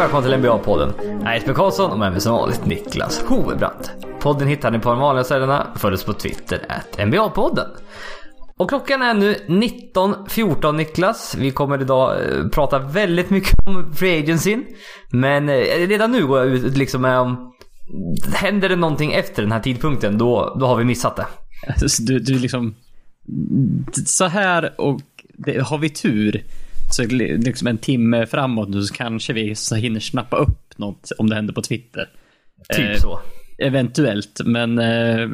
Och välkomna till NBA-podden. Jag heter Karlsson och med mig som vanligt Niklas Hovebrant. Podden hittar ni på de vanliga ställena. Följ oss på Twitter, at NBA-podden. Och klockan är nu 19.14 Niklas. Vi kommer idag eh, prata väldigt mycket om Free Agency. Men eh, redan nu går jag ut liksom med om... Händer det någonting efter den här tidpunkten, då, då har vi missat det. Du, du liksom... Så här och det, har vi tur så liksom en timme framåt nu så kanske vi så hinner snappa upp något om det händer på Twitter. Typ Eh, så. Eventuellt, men eh,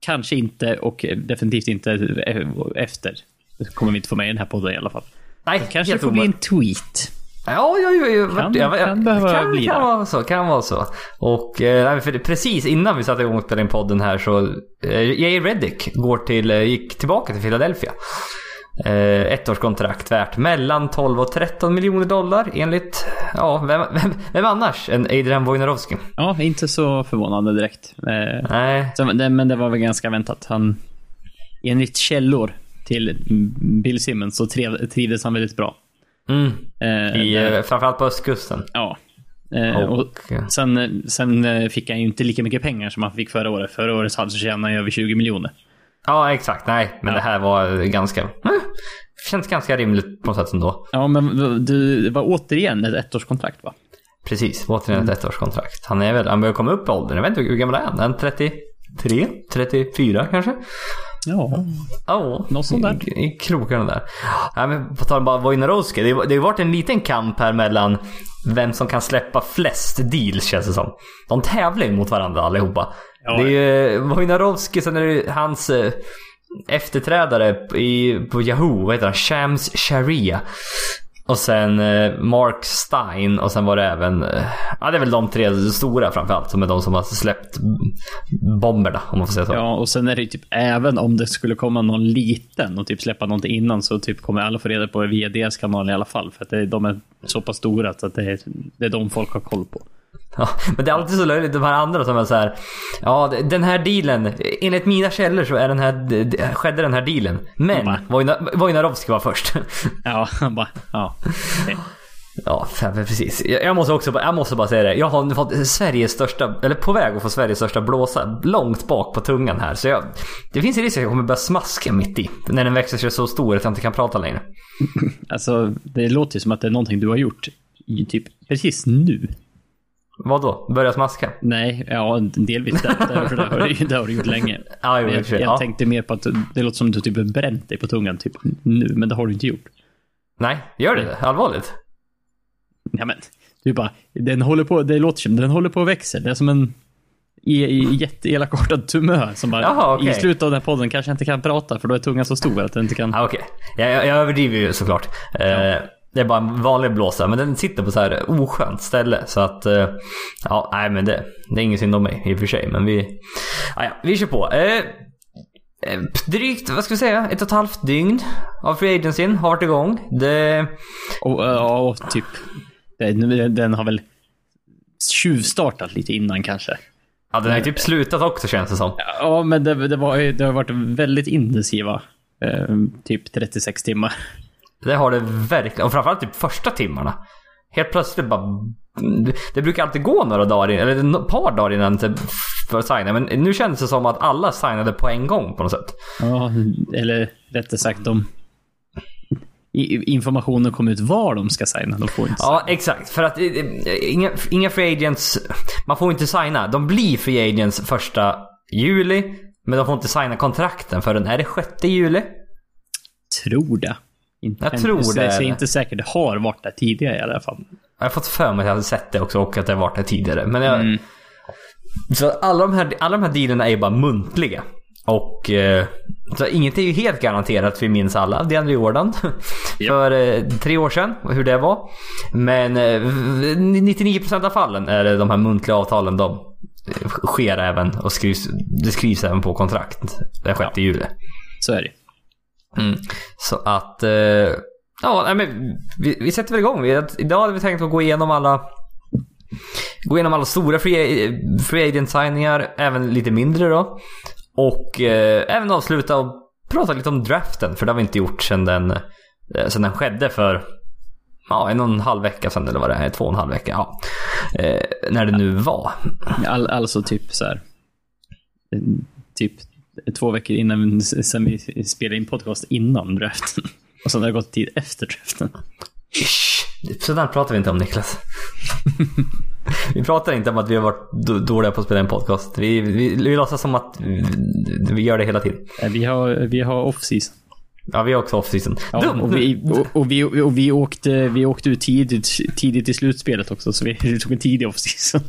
kanske inte och definitivt inte e- efter. Det kommer vi inte få med i den här podden i alla fall. Nej, Kanske helt får bli en tweet. Ja, ja, ja, ja. Kan- ja, ja, kan behöva kan, bli kan det. vara så, kan vara så. Och eh, för det, precis innan vi satte igång och spelade in podden här så eh, Jay Reddick går till, eh, gick tillbaka till Philadelphia. Eh, ettårskontrakt värt mellan 12 och 13 miljoner dollar enligt, ja, vem, vem, vem annars än Adrian Wojnarowski? Ja, inte så förvånande direkt. Eh, Nej, så, det, men det var väl ganska väntat. Han, enligt källor till Bill Simmons så trev, trivdes han väldigt bra. mm, Eh, i, eh, framförallt på östkusten. Ja. Eh, och Och, sen, sen fick han ju inte lika mycket pengar som han fick förra året. Förra året så tjänade han över 20 miljoner. Ja, exakt. Nej, men Ja. det här var ganska, eh, känns ganska rimligt på något sätt ändå. Ja, men du, det var återigen ett ettårskontrakt va? Precis, återigen Mm. ett ettårskontrakt. Han är väl, han börjar komma upp i åldern. Jag vet inte hur gammal är han? Han 33? 34 kanske? Ja. Ja, Något sånt där. I, i krokarna där. Ja, men på tal om Wojnarowski. Det, det har varit en liten kamp här mellan vem som kan släppa flest deals känns det som. De tävlar ju mot varandra allihopa. Ja. Det är ju Wojnarowski, sen är det hans eh, efterträdare i, på Yahoo, vad heter han? Shams Sharia. Och sen eh, Mark Stein och sen var det även, eh, ja det är väl de tre stora framförallt som är de som har släppt bomberna om man får säga så. Ja, och sen är det typ även om det skulle komma någon liten och typ släppa någonting innan så typ kommer alla få reda på det via deras kanal i alla fall. För att det, de är så pass stora så att det är, det är de folk har koll på. Ja, men det är alltid så löjligt de här andra som är så här. Ja, den här dealen. Enligt mina källor så är den här, skedde den här dealen. Men? Wojna- Wojnarowski var först. Ja, han bara, ja. ja, precis. Jag måste också bara- jag måste bara säga det. Jag har fått Sveriges största, eller på väg att få Sveriges största blåsa långt bak på tungan här. Så jag, det finns en risk att jag kommer börja smaska mitt i. När den växer sig så stor att jag inte kan prata längre. Alltså, det låter ju som att det är någonting du har gjort typ precis nu. Vad då? Börja smaska? Nej, ja, delvis det. Det, har, du- det har du gjort länge. Ja, jo, och jag, jag ja. tänkte mer på att det låter som du typ bränt dig på tungan typ nu, men det har du inte gjort. Nej, gör det? Allvarligt? Ja, men, du bara, den håller på, det låter som den håller på att växa. Det är som en jätteelakartad tumör som bara, Jaha, okej. i slutet av den här podden kanske jag inte kan prata för då är tungan så stor att den inte kan... Ja, okej. Jag, jag, jag överdriver ju såklart. Eh, det är bara en vanlig blåsa, men den sitter på så här oskönt ställe. Så att, eh, ja, nej men det, det är ingen synd om mig i och för sig. Men vi, ja, ja, vi kör på. Eh, eh, drygt, vad ska vi säga, ett och ett halvt dygn av Free Agencyn har varit igång. Det, Och, och, och typ, den, har väl tjuvstartat lite innan kanske. ja, den har ju typ slutat också känns det som. Ja, men det, det, var, det har varit väldigt intensiva, eh, typ 36 timmar. Det har det verkligen. Och framförallt typ första timmarna. Helt plötsligt bara... Det brukar alltid gå några dagar, eller ett par dagar innan typ för att signa. Men nu kändes det som att alla signade på en gång på något sätt. Ja, eller rättare sagt, de... Informationen kom ut var de ska signa. De får inte Ja, exakt. För att eh, eh, inga, inga free agents... Man får inte signa. De blir free agents första juli. Men de får inte signa kontrakten förrän, är det 6 juli? Tror det. Inte, Jag tror det. Jag är inte säker. Det har varit där tidigare i alla fall. Jag har fått för mig att jag hade sett det också och att det har varit det tidigare. Men jag, Mm. Så alla de här, alla de här dealerna är ju bara muntliga. Och eh, så inget är ju helt garanterat, vi minns alla DeAndre Jordan. För eh, tre år sedan, och hur det var. Men eh, 99% av fallen är det de här muntliga avtalen, de eh, sker även och skrivs, det skrivs även på kontrakt den 6 juli. Så är det. Mm. Så att... Eh, ja, men vi, vi sätter väl igång. Vi, idag hade vi tänkt att gå igenom alla... Gå igenom alla stora free, free agent signingar, även lite mindre då. Och eh, även avsluta och prata lite om draften, för det har vi inte gjort sedan den, eh, sedan den skedde för ja, en och en halv vecka sedan eller vad det är, två och en halv vecka. Ja. Eh, när det nu var. All, alltså typ så här. Eh, typ två veckor innan, sen vi spelade in podcast innan draften. Och sen har det gått tid efter draften. Ish. Sådär pratar vi inte om Niklas. vi pratar inte om att vi har varit dåliga på att spela en podcast. Vi, vi, vi låtsas som att vi, gör det hela tiden. Vi har, vi har off-season. Ja, vi är också off-season. Ja, och, vi, och, och, vi, och vi, åkte, vi åkte ut tidigt, tidigt i slutspelet också, så vi tog en tidig off-season.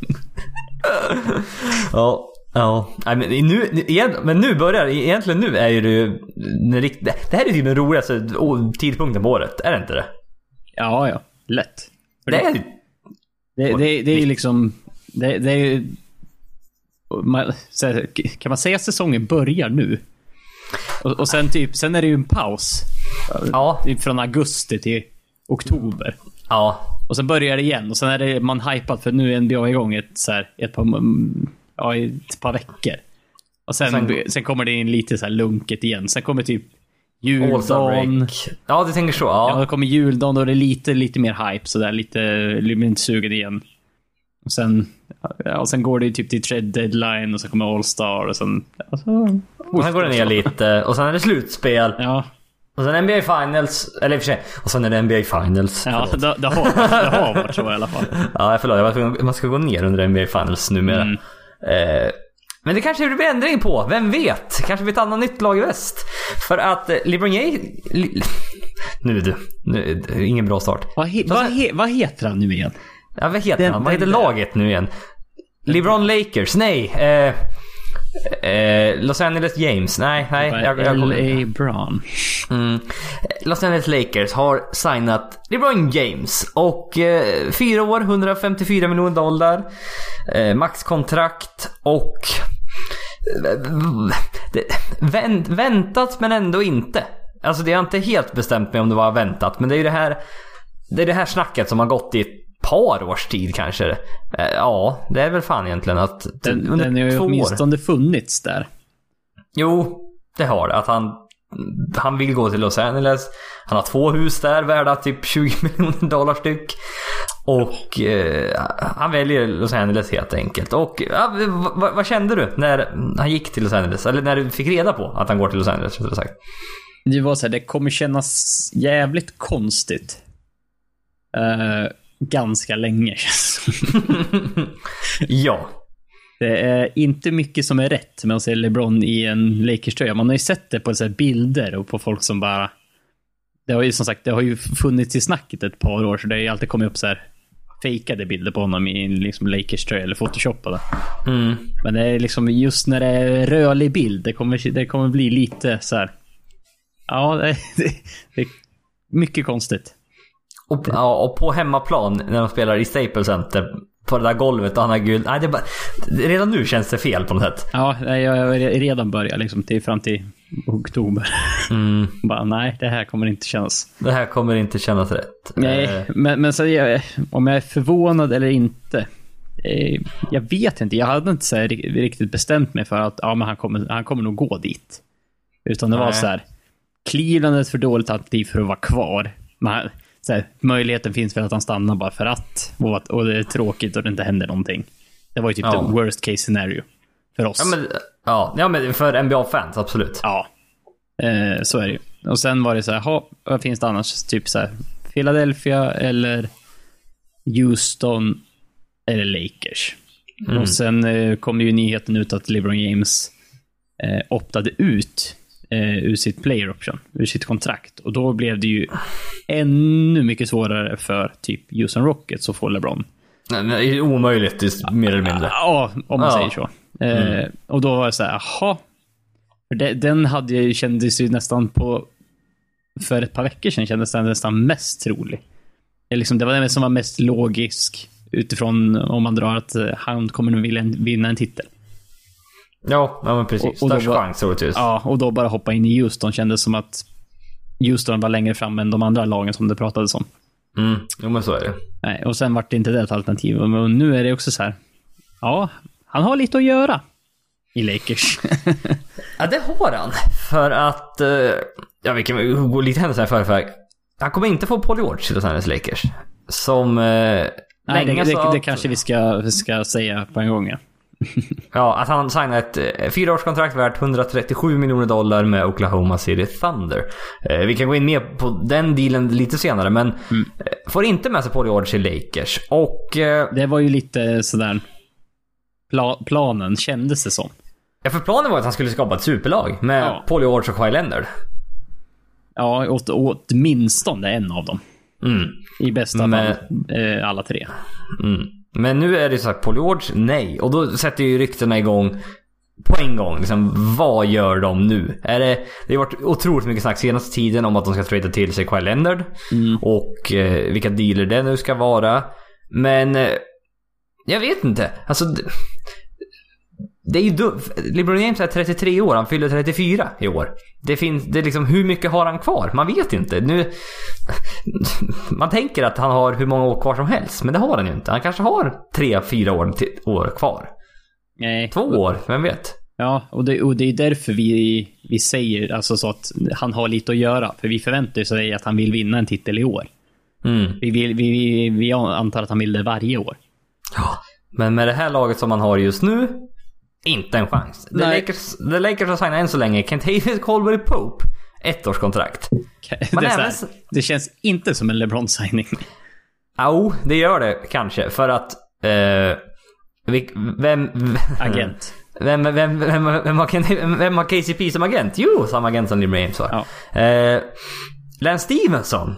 Ja, ja. Men, nu, men nu börjar, egentligen nu är ju det ju... Det här är typ den roligaste tidpunkten på året, är det inte det? Ja, ja. Lätt. För Det är Det, det, det är ju liksom... Det, det är ju... Man, här, kan man säga att säsongen börjar nu? Och, och sen typ, sen är det ju en paus. Ja, från augusti till oktober. ja. Och sen börjar det igen och sen är det man hypad för nu är NBA igång ett, så här, ett, par, mm, ja, i ett par veckor. Och sen, Sen- sen, kommer det in lite så här lunket igen. Sen kommer typ juldagen. Ja, du tänker så. Ja, Ja. då kommer juldagen då är det lite, lite mer hype sådär. Lite, blir inte sugen igen. Och sen, ja, och sen går det ju typ till trade deadline och sen kommer All-Star och sen... Alltså, Och sen går det ner lite och sen är det slutspel. ja, Och sen NBA Finals. Eller i och för sig. Och sen är det NBA Finals. ja Förlåt. det, det, har, det har varit så i alla fall. Ja, förlåt. Jag var tvungen- Man ska gå ner under NBA Finals numera. Mm. Eh, men det kanske det blir ändring på. Vem vet? Kanske blir ett annat nytt lag i väst. För att eh, LeBron James... Li, nu du. Nu, ingen bra start. Vad, he, vad, he, vad heter han nu igen? Ja, vad heter Den- han? Vad heter den- laget nu igen? LeBron Lakers? Nej. Eh, eh, Los Angeles James? Nej, nej. Jag, jag, L.A. Brown. Mm. Los Angeles Lakers har signat LeBron James och eh, fyra år, 154 miljoner dollar. Eh, maxkontrakt och... Det, vänt, väntat men ändå inte. Alltså det är inte helt bestämt mig om det var väntat men det är ju det här... Det är det här snacket som har gått i par års tid kanske. Eh, ja, det är väl fan egentligen att... Den, under den har ju två år. åtminstone funnits där. Jo, det har det. Att han, han vill gå till Los Angeles. Han har två hus där värda typ 20 miljoner dollar styck. Och eh, han väljer Los Angeles helt enkelt. Och ja, vad, vad kände du när han gick till Los Angeles? Eller när du fick reda på att han går till Los Angeles? rättare sagt. Det var så här, det kommer kännas jävligt konstigt. Eh, ganska länge ja. Det är inte mycket som är rätt med att se LeBron i en Lakers-tröja. Man har ju sett det på så bilder och på folk som bara... Det har ju som sagt, det har ju funnits i snacket ett par år, så det har ju alltid kommit upp så här fejkade bilder på honom i en liksom Lakers-tröja eller photoshoppade. Mm. Men det är liksom just när det är rörlig bild, det kommer, det kommer bli lite så här. Ja, det, det, det är mycket konstigt. Och, ja, och på hemmaplan när de spelar i Staples Center. På det där golvet och han har guld. Nej, det bara, redan nu känns det fel på något sätt. Ja, jag har redan börjat liksom till, fram till oktober. Mm. Bara, nej, det här kommer inte kännas. Det här kommer inte kännas rätt. Eh, Nej, men, men så jag, om jag är förvånad eller inte. Eh, jag vet inte. Jag hade inte så här, ri- riktigt bestämt mig för att ja, men han, kommer, han kommer nog gå dit. Utan det var Nej. så här. Cleveland är ett för dåligt alternativ för att vara kvar. Men, han- här, möjligheten finns för att han stannar bara för att. Och, att. och det är tråkigt och det inte händer någonting. Det var ju typ Ja. the worst case scenario. För oss. Ja men, ja, ja, men för NBA-fans, absolut. Ja. Eh, så är det ju. Och sen var det så här, ha, vad finns det annars? Typ så här, Philadelphia eller Houston eller Lakers. Mm. Och sen eh, kom ju nyheten ut att LeBron James eh, optade ut eh, ur sitt player option, ur sitt kontrakt. Och då blev det ju ännu mycket svårare för typ Houston Rockets att få LeBron. Nej, nej, omöjligt, mer eller mindre. Ja, om man Ja. säger så. Eh, och då var det så här, jaha. Den hade ju, kändes ju nästan på... För ett par veckor sedan kändes den nästan mest trolig. Liksom, det var den som var mest logisk utifrån om man drar att eh, han kommer nog vilja vinna en titel. Ja, ja men precis. Och- och Störst chans troligtvis. Ja, och då bara hoppa in i Houston kändes som att Houston var längre fram än de andra lagen som det pratades om. Mm, jo men så är det. Nej, och sen vart det inte det ett alternativ. Och nu är det också så här. Ja, han har lite att göra. I Lakers. Ja, det har han. För att... eh, Ja, vi kan gå lite händelserna i förväg. han kommer inte få Paul George till Los Angeles Lakers. Som eh, Nej, det, det, det kanske vi ska, ska säga på en gång. Ja. Ja, att han signade ett eh, fyraårskontrakt värt 137 miljoner dollar med Oklahoma City Thunder. Eh, vi kan gå in mer på den dealen lite senare, men Mm. eh, får inte med sig Paul George till Lakers. Och... Eh, Det var ju lite sådär... Pla, planen kändes det som. ja, för planen var att han skulle skapa ett superlag med Ja. Paul George och Kawhi Leonard. Ja, åt, åtminstone en av dem. Mm. I bästa Men- fall eh, alla tre. Mm. Men nu är det så att Paul George, nej. Och då sätter ju ryktena igång på en gång. Liksom, vad gör de nu? Är det, det har varit otroligt mycket snack senaste tiden om att de ska trada till sig Kawhi Leonard. Och eh, vilka dealer det nu ska vara. Men eh, jag vet inte. Alltså, det, är ju dumt. LeBron James är 33 år, han fyller 34 i år. Det finns, det är liksom, hur mycket har han kvar? Man vet inte. Nu, man tänker att han har hur många år kvar som helst, men det har han ju inte. Han kanske har 3-4 år, år kvar. Nej. Två år, vem vet? Ja, och det, och det är därför vi, vi säger alltså så att han har lite att göra. För vi förväntar oss att han vill vinna en titel i år. Mm. Vi, vill, vi, vi, vi antar att han vill det varje år. Ja, men med det här laget som man har just nu, inte en chans. The Nej. Lakers, the Lakers har signat än så länge Kentavious Colbury Pope. Ettårskontrakt. Det, är så även här, det känns inte som en LeBron-signing. Jo, det gör det kanske. För att... Eh, vem, Agent. Vem, vem, vem, vem, vem, har, vem har KCP som agent? Jo, samma agent som LeBron James har. Ja. Eh, Lance Stevenson.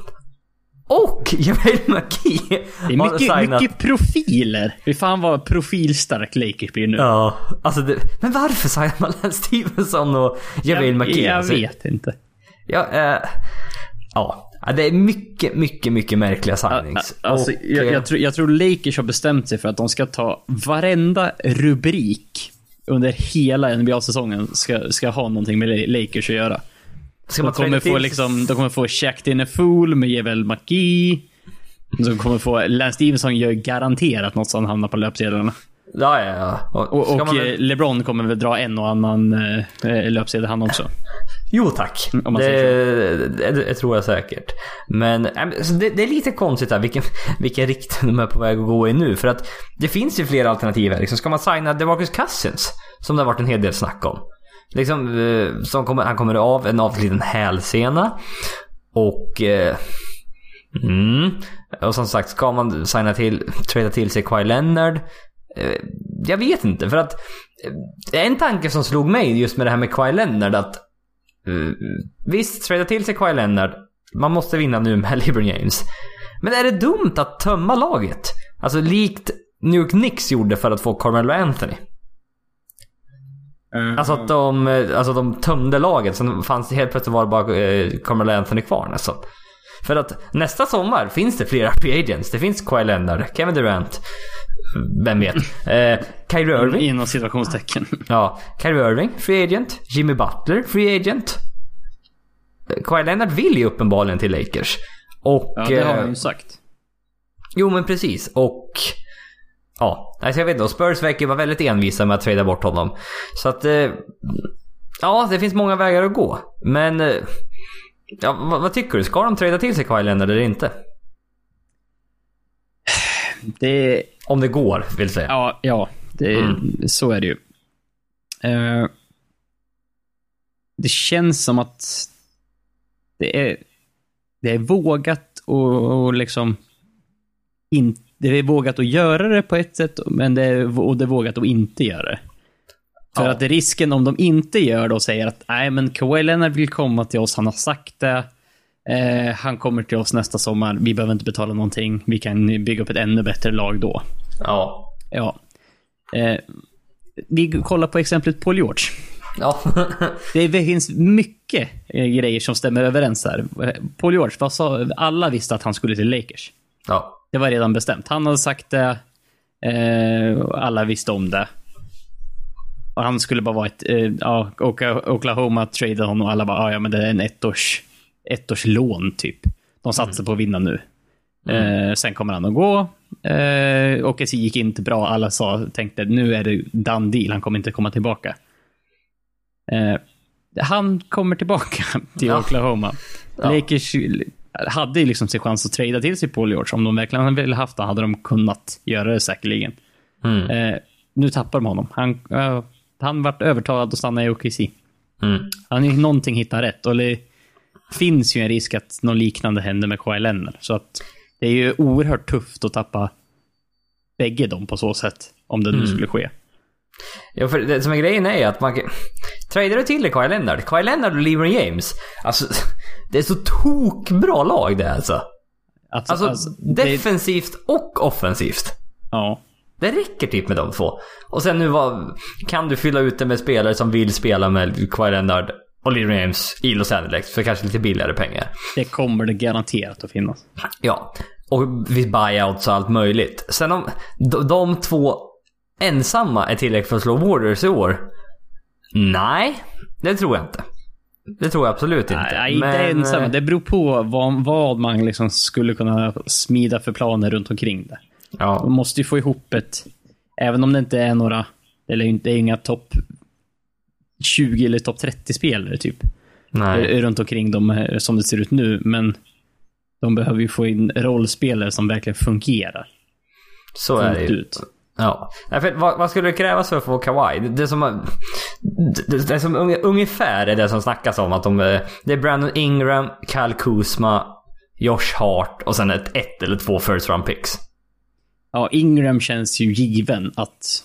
Och Javel McKee Det är mycket, mycket profiler. Fy fan vad profilstark Lakers blir nu. Ja, alltså det, men varför signar man Lance Stevenson och Javel jag, McKee? jag Alltså, vet inte. Ja, eh, ja, Ja, det är mycket, mycket, mycket märkliga signings. Alltså, Och, jag, eh, jag, tror, jag tror Lakers har bestämt sig för att de ska ta varenda rubrik under hela NBA-säsongen ska, ska ha någonting med Lakers att göra. Ska De man kommer, få liksom, de kommer få Shaq in a fool med Javel McGee. De kommer få... Lance Stevenson gör garanterat något som hamnar på löpsedlarna. Ja, ja, ja. Och, Och, och man, eh, LeBron kommer väl dra en och annan eh, löpsedel han också. Jo tack. om man det, säger det, det tror jag säkert. Men så det, det är lite konstigt här vilken, vilka rikten de är på väg att gå i nu. För att det finns ju flera alternativ här. Liksom, ska man signa DeMarcus Cousins? Som det har varit en hel del snack om. Liksom, eh, som kommer, han kommer av en avsliten hälsena. Och... Eh, mm, och som sagt, ska man signa till, trada till sig Kawhi Leonard? Eh, jag vet inte, för att... eh, En tanke som slog mig just med det här med Kawhi Leonard att... Eh, visst, trada till sig Kawhi Leonard. Man måste vinna nu med LeBron James. Men är det dumt att tömma laget? Alltså likt New York Knicks gjorde för att få Carmelo Anthony. Alltså att de, eh, alltså de tömde laget, sen fanns det helt plötsligt var det bara eh, Anthony kvar nästan. För att nästa sommar finns det flera free agents. Det finns Kawhi Leonard, Kevin Durant, vem vet. Eh, Kyrie Irving. Inom situationstecken. Ja, Kyrie Irving, free agent. Jimmy Butler, free agent. Eh, Kawhi Leonard vill ju uppenbarligen till Lakers. Och... Ja, det har eh, han ju sagt. Jo, men precis. Och... Ja, alltså jag vet inte. Spurs verkar ju vara väldigt envisa med att trada bort honom. Så att... Eh, ja, det finns många vägar att gå. Men... Eh, ja, vad, vad tycker du? Ska de trada till sig Kawhi Leonard eller inte? Det, Om det går, vill säga. ja, ja det, Mm. så är det ju. Eh, det känns som att det är, det är vågat och, och liksom in, det är vågat att göra det på ett sätt, men det är, och det är vågat att inte göra det. För Ja. att risken om de inte gör det och säger att nej men Kawhi Leonard vill komma till oss, han har sagt det. Eh, han kommer till oss nästa sommar, vi behöver inte betala någonting. Vi kan bygga upp ett ännu bättre lag då. Ja. Ja. Eh, vi kollar på exemplet Paul George. Ja. Det finns mycket eh, grejer som stämmer överens där. Eh, Paul George, vad sa, alla visste att han skulle till Lakers. ja. Det var redan bestämt. Han hade sagt det. Eh, alla visste om det. Och han skulle bara vara ett... Eh, ja, Oklahoma tradade honom och alla bara, "Ah, ja men det är en ettårs, ettårs lån typ. De satsar på att vinna nu. Eh, sen kommer han att gå. Eh, och det gick inte bra. Alla sa, tänkte nu är det done deal. Han kommer inte komma tillbaka. Eh, han kommer tillbaka till Ja. Oklahoma. Ja. Lakers hade ju liksom sin chans att trada till sig Paul George. Om de verkligen ville haft det hade de kunnat göra det säkerligen. Mm. Eh, nu tappar de honom. Han, uh, han vart övertalad att stanna i OKC. Mm. Han är någonting hittar rätt. Och det finns ju en risk att något liknande händer med Kawhi Leonard. Så att det är ju oerhört tufft att tappa bägge dem på så sätt. Om det nu Mm. skulle ske. Ja, för det som är grejen är att man. Tradar du till dig Kawhi Leonard, Kawhi Leonard och LeBron James. Alltså, det är så tokbra lag det alltså. Alltså, Alltså, alltså, det, defensivt och offensivt. ja. Det räcker typ med de två. Och sen nu vad, kan du fylla ut det med spelare som vill spela med Kawhi Leonard och LeBron James i Los Angeles för kanske lite billigare pengar. det kommer det garanterat att finnas. Ja, och vid buyouts och allt möjligt. Sen om de, de två ensamma är tillräckligt för att slå Warriors i år? Nej, det tror jag inte. Det tror jag absolut inte. Nej, inte ensam. eh, Det beror på vad, vad man liksom skulle kunna smida för planer runt omkring det. Ja, Man måste ju få ihop ett, även om det inte är några, eller inte är inga topp 20 eller topp 30 spelare typ. nej. eh, Runt omkring dem eh, som det ser ut nu. Men de behöver ju få in rollspelare som verkligen fungerar. Så är det ju. ut. Ja. Nej, för vad, vad skulle det krävas för att få Kawhi? Det, det, som, det, det som unge- ungefär är det som snackas om. Att de, eh, det är Brandon Ingram, Kyle Kuzma, Josh Hart och sen ett, ett eller två first round picks. Ja, Ingram känns ju given att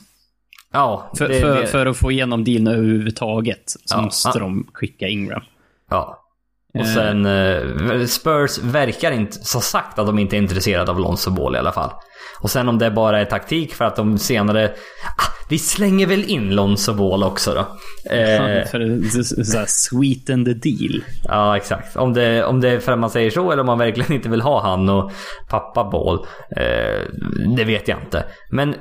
Ja, för, det, för, det, för att få igenom dealen överhuvudtaget så Ja. måste de skicka Ingram. ja. Och Eh. sen eh, Spurs verkar inte, så sagt att de inte är intresserade av Lonzo Ball i alla fall. Och sen om det bara är taktik för att de senare... Ah, vi slänger väl in Lonzo Ball också då. Eh, för att sweeten the deal. Ja, exakt. Om det, om det är för att man säger så eller om man verkligen inte vill ha han och pappa Ball. Eh, det vet jag inte. Men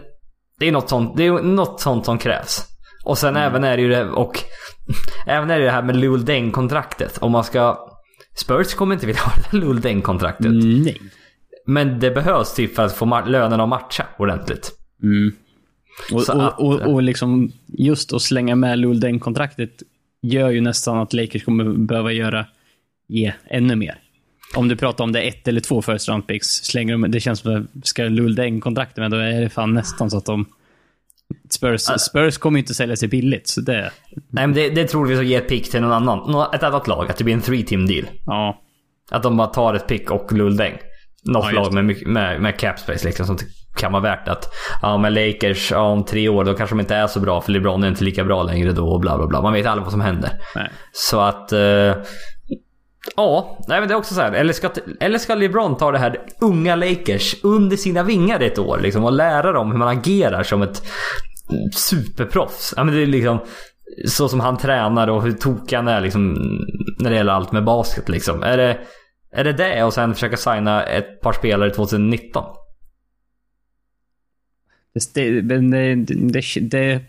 det är något sånt, det är något sånt som krävs. Och sen även är det ju det, och även är det det här med Luol Deng-kontraktet. Om man ska... Spurs kommer inte vilja ha Luol Deng-kontraktet. Nej. Men det behövs typ för att få lönerna att matcha ordentligt. Mm. Och, att- och, och, och liksom just att slänga med Lulden kontraktet gör ju nästan att Lakers kommer behöva göra ge ännu mer. Om du pratar om det ett eller två first round picks, slänger de, det känns som att ska Lulden kontraktet med, då är det fan nästan så att de Spurs, Spurs kommer ju inte sälja sig billigt, så det... Nej men det, det tror vi så ge ett pick till någon annan. Nå- Ett annat lag. Att det blir en three team deal. Ja. Att de bara tar ett pick och Luldeng. Något Ja, lag med, med, med cap space liksom som kan vara värt att... Ja men Lakers, ja, om tre år då kanske de inte är så bra för LeBron är inte lika bra längre då och bla bla bla. Man vet aldrig vad som händer. Nej. Så att... Eh, ja, nej men det är också så här. Eller ska, eller ska LeBron ta det här unga Lakers under sina vingar ett år liksom och lära dem hur man agerar som ett superproffs. Ja men det är liksom så som han tränar och hur tokig han är liksom när det gäller allt med basket liksom. Är det är det, det och sen försöka signa ett par spelare 2019? Det, men det, det, det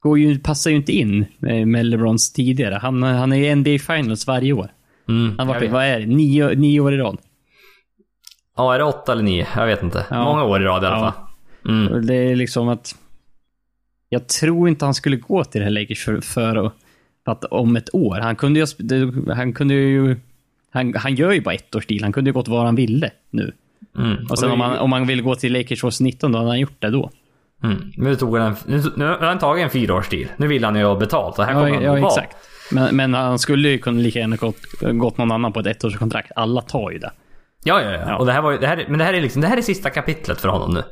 går ju, passar ju inte in med, med LeBrons tidigare. Han, han är ju NBA Finals varje år. Mm, Han har jag varit, vet. vad är det, nio, nio år i rad. Ja, är det åtta eller nio? Jag vet inte. Ja. Många år i rad i alla Ja. fall. Mm. Och Det är liksom att... Jag tror inte han skulle gå till det här Lakers för, för, att, för att om ett år. Han kunde ju... Han kunde ju... Han, han gör ju bara ett års deal. Han kunde ju gått vad han ville nu. Mm. Och sen om han, om han vill gå till Lakers 2019, då hade han gjort det då. Mm. Nu tog han nu, nu har han tagit en fyraårsdeal. Nu vill han ju ha betalt och här Ja, kommer han ja exakt. Men, men han skulle ju kunna lika gärna gått, gått någon annan på ett ettårskontrakt. Alla tar ju det. Ja, ja, ja. Ja. Och det här var ju, det här, men det här är liksom, det här är sista kapitlet för honom nu.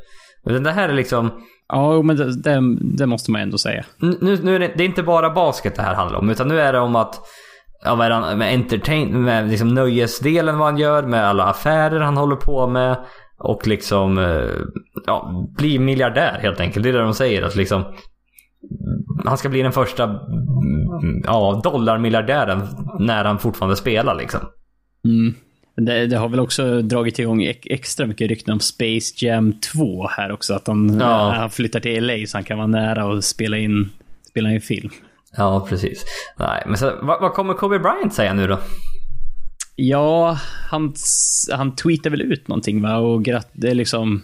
Men Det här är liksom, Ja, men det, det, det måste man ändå säga. nu, nu är det, det är inte bara basket det här handlar om. Utan nu är det om att, ja, vad är han, med entertain, med liksom nöjesdelen vad han gör, med alla affärer han håller på med. Och liksom, eh, ja, bli miljardär helt enkelt. Det är det de säger. Att liksom, han ska bli den första mm, ja, dollarmiljardären när han fortfarande spelar liksom. Mm. Det, det har väl också dragit igång ex- extra mycket rykten om Space Jam 2 här också. Att han, Ja. han flyttar till LA så han kan vara nära och spela in, spela in film. Ja, precis. Nej, men så, vad, vad kommer Kobe Bryant säga nu då? Ja, han, han tweetar väl ut någonting va? Och gratt, det är liksom...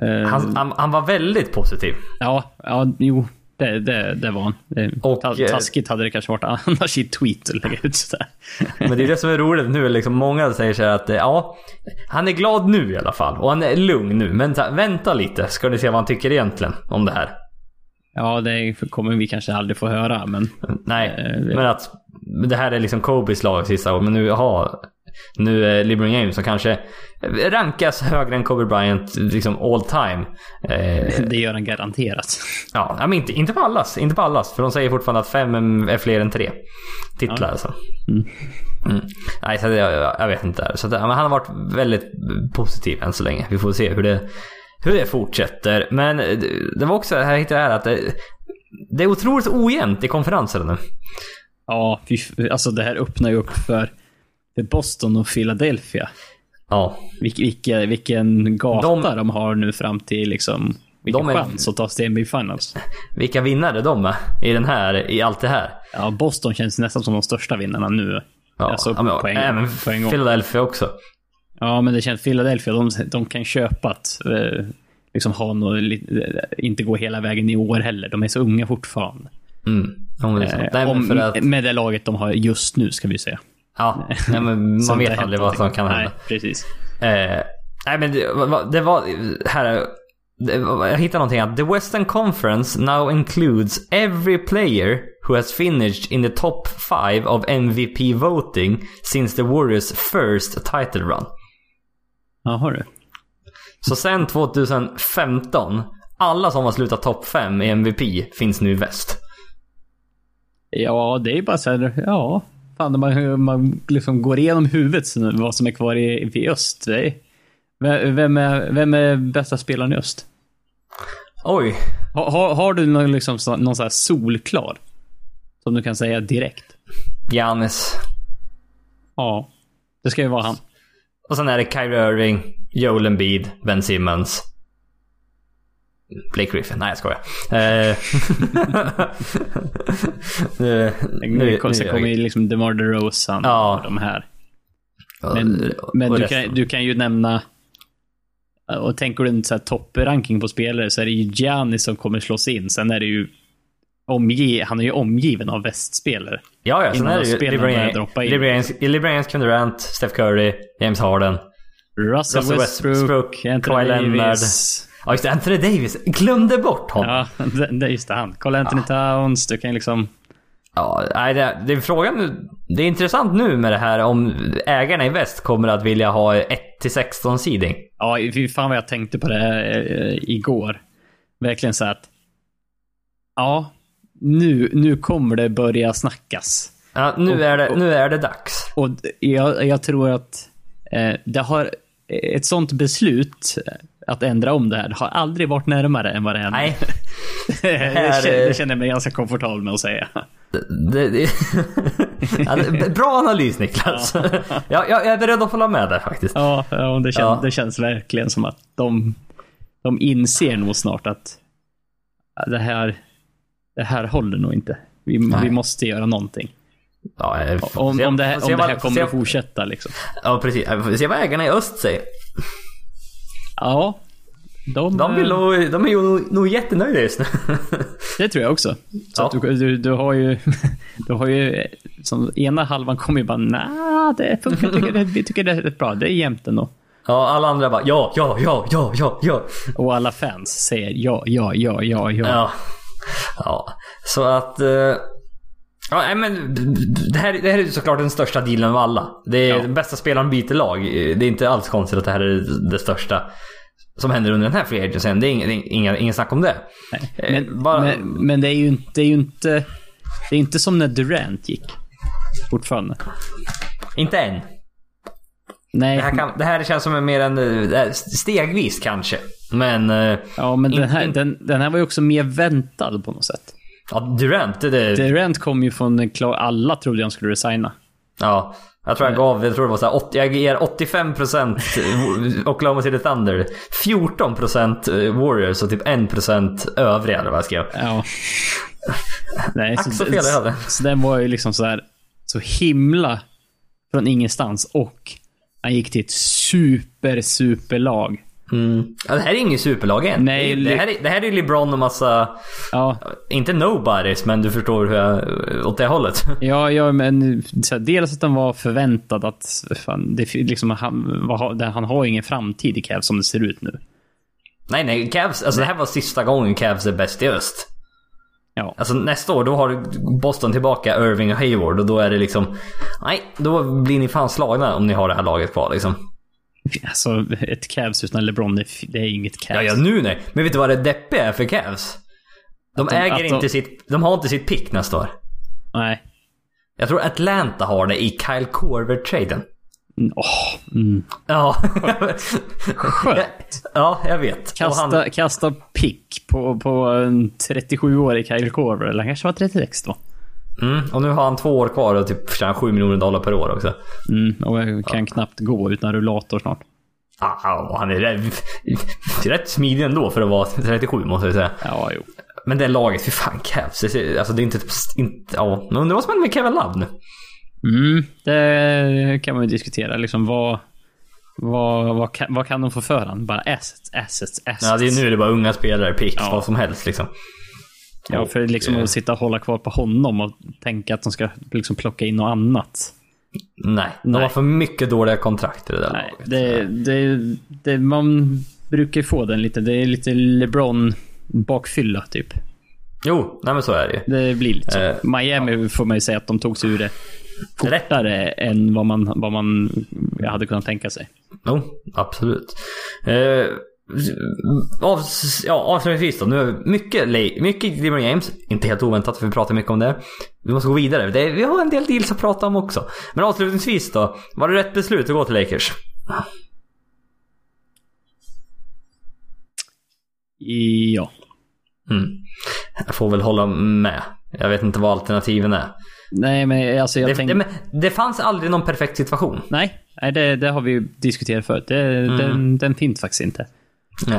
eh, Han, han, han var väldigt positiv. Ja, ja, jo. Det, det, det var han. Och, eh, taskigt hade det kanske varit annars i tweet att lägga ut sådär. Men det är det som är roligt nu. Liksom många säger så här att eh, ja, han är glad nu i alla fall. Och han är lugn nu. Men ta, vänta lite ska ni se vad han tycker egentligen om det här. Ja, det kommer vi kanske aldrig få höra, men Nej, Eh, men att det här är liksom Kobes lag sista år. Men nu, aha, nu är LeBron James som kanske rankas högre än Kobe Bryant liksom all time. Eh, det gör han garanterat. ja, men inte, inte på allas. Inte på allas. För de säger fortfarande att fem är fler än tre titlar. Ja. Alltså. Mm. Mm. Nej, så det, jag, jag vet inte. Så det, men han har varit väldigt positiv än så länge. Vi får se hur det, hur det fortsätter. Men det, det var också, här hittade jag här att det, det är otroligt ojämnt i konferenserna nu. Ja, alltså det här öppnar ju upp för, för Boston och Philadelphia. Ja, Vilk, vilka, vilken gata De- de, har nu fram till liksom... Vilken är- chans att ta sig till NBA Finals. vilka vinnare de är i den här, i allt det här. Ja, Boston känns nästan som de största vinnarna nu. Ja, Alltså, ja, men, poäng- även poäng- Philadelphia också. Ja, men det känns Philadelphia, de, de kan köpa att eh, liksom ha något, inte gå hela vägen i år heller. De är så unga fortfarande. Mm. Ja, det sant. Eh, om, att, Med det laget de har just nu, ska vi säga. Ja, nej, men man vet aldrig vad som kan hända. Nej, precis. Eh, nej men det, var- det var här. Det, jag hittade någonting att the Western Conference now includes every player who has finished in the top five of MVP voting since the Warriors first title run. Jaha du. Så sen 2015, alla som har slutat topp 5 i MVP finns nu i väst. Ja, det är bara så här, ja. Fan, när man, man liksom går igenom huvudet vad som är kvar i, i öst. Vem- är, vem är bästa spelaren i öst? Oj, Har, har, har du någon, liksom, någon så här solklar? Som du kan säga direkt? Giannis. Ja, det ska ju vara han. Och sen är det Kyrie Irving, Joel Embiid, Ben Simmons. Blake Griffin. Nej jag skojar. Eh, nu, Nu, sen kommer ju liksom DeMar DeRozan Ja. och de här. Men, men du, kan, du kan ju nämna... Och tänker du en toppranking på spelare så är det ju Giannis som kommer slås in. Sen är det ju... Omge, han är ju omgiven av västspelare. Ja, ja. Sen är det de ju James, Kevin Durant, Steph Curry, James Harden. Russell, Russell Westbrook, Westbrook, Kawhi Leonard. Davis. Ja just det, Anthony Davis. Glömde bort honom. Ja, det, just det. Han. Carl Anthony Towns. Du kan liksom... Ja, nej, det, det är frågan. Det är intressant nu med det här om ägarna i väst kommer att vilja ha 1-16 seeding. Ja, fy fan vad jag tänkte på det eh, igår. Verkligen så att... Ja, nu, nu kommer det börja snackas. Ja, nu, är det, nu är det dags. Och jag, jag tror att eh, det har... Ett sånt beslut att ändra om det här har aldrig varit närmare än vad det är nu. Nej, det, här det känner jag mig ganska komfortabel med att säga. det, det, ja, det, bra analys Niklas. Ja, jag, jag är beredd att hålla med där faktiskt. Ja, ja det, kän, Ja. det känns verkligen som att de, de inser nog snart att det här, det här håller nog inte. Vi, Nej. vi måste göra någonting. Ja, Om, om det här, om det här kommer att fortsätta liksom. Ja, precis. Jag får se vad ägarna i öst säger. Ja, de, De, vill eh, nog, de är ju nog, jättenöjda just nu. det tror jag också. Så Ja. du, du, du har ju, du har ju, som ena halvan kommer ju bara nej, det funkar, tycker det, vi tycker det är rätt bra, det är jämnt ändå. Ja, alla andra bara ja, ja, ja, ja, ja, ja. Och alla fans säger ja, ja, ja, ja, ja. Ja. Ja, så att... eh, Ja, nej, men det här, det här är såklart den största dealen av alla. Det är Ja. den bästa spelaren byter lag. Det är inte alls konstigt att det här är det största som händer under den här free agencyn. Det är ingen, inga, ingen snack om det. Eh, Men, bara- men, men det är ju inte, det är ju inte, det är inte som när Durant gick. Fortfarande. Inte än. Nej, Det här, kan, det här känns som en mer en eh, stegvis kanske. Men... eh, ja, men den här, in- den, den här var ju också mer väntad på något sätt. Ja, Durant, det, det, Durant kom ju från en klar... Alla trodde han skulle resigna. Ja, jag tror jag gav, jag tror det var så här, 80, jag ger 85% Oklahoma City Thunder, 14% Warriors och typ 1% övriga eller vad jag skrev. Ja. Nej, så fel jag hade. så den var ju liksom så här så himla från ingenstans och han gick till ett super, super lag. Mm. Ja, det här är ingen superlag än. Nej, det, det, här är, det här är LeBron och massa, Ja, inte nobodies, men du förstår hur jag, åt det hållet. ja, ja men här, dels att den var förväntad att fan, det, liksom, han, vad, han har ingen framtid i Cavs som det ser ut nu. nej, nej, Cavs, alltså det här var sista gången Cavs är bäst i öst. Ja. Alltså nästa år, då har Boston tillbaka, Irving och Hayward och då är det liksom... Nej, då blir ni fan slagna om ni har det här laget kvar liksom. Alltså, ett Cavs utan LeBron, det, är inget Cavs. Ja, ja nu nej. Men vet du vad det deppiga är för Cavs? De, de- äger de- inte sitt... De har inte sitt pick nästa år. Nej. Jag tror Atlanta har det i Kyle Korver-traden. Åh, mm. Ja. Skönt. ja, jag vet. Kasta, han, kasta pick på, på en 37-årig Kyle Korver. Eller han kanske var 36 då. Mm, och nu har han två år kvar och typ tjänar 7 miljoner dollar per år också. Mm, och kan knappt gå utan rullator snart. Ah, han är rätt, rätt smidig ändå för att vara 37 måste jag säga. Ja, jo. Men det laget, fy fan Cavs. Alltså det är inte... inte ja, men undrar vad som händer med Kevin Love nu. Mm, det kan man ju diskutera. Liksom vad, vad, vad, kan, vad kan de få för han? Bara assets, assets, assets. Ja, det är, nu är det bara unga spelare, picks, Ja. vad som helst liksom. Ja, för liksom eh, att sitta och hålla kvar på honom och tänka att de ska liksom plocka in något annat. Nej, de Nej. har för mycket dåliga kontrakt i det där Nej, laget. det, det, det, man brukar ju få den lite. Det är lite LeBron bakfylla typ. Jo, nej men så är det ju. Det blir lite så. Eh, Miami får man ju säga att de tog sig ur det fortare än vad man, vad man hade kunnat tänka sig. Jo, absolut. Eh, av, ja, avslutningsvis då. Nu mycket, mycket LeBron James. Inte helt oväntat för vi pratar mycket om det. Vi måste gå vidare. Det, vi har en del deals att prata om också. Men avslutningsvis då. Var det rätt beslut att gå till Lakers? Ja. Mm. Jag får väl hålla med. Jag vet inte vad alternativen är. Nej, men alltså jag Det, tänkte... det, det fanns aldrig någon perfekt situation. Nej, det, det har vi ju diskuterat förut. Det, den, den finns faktiskt inte.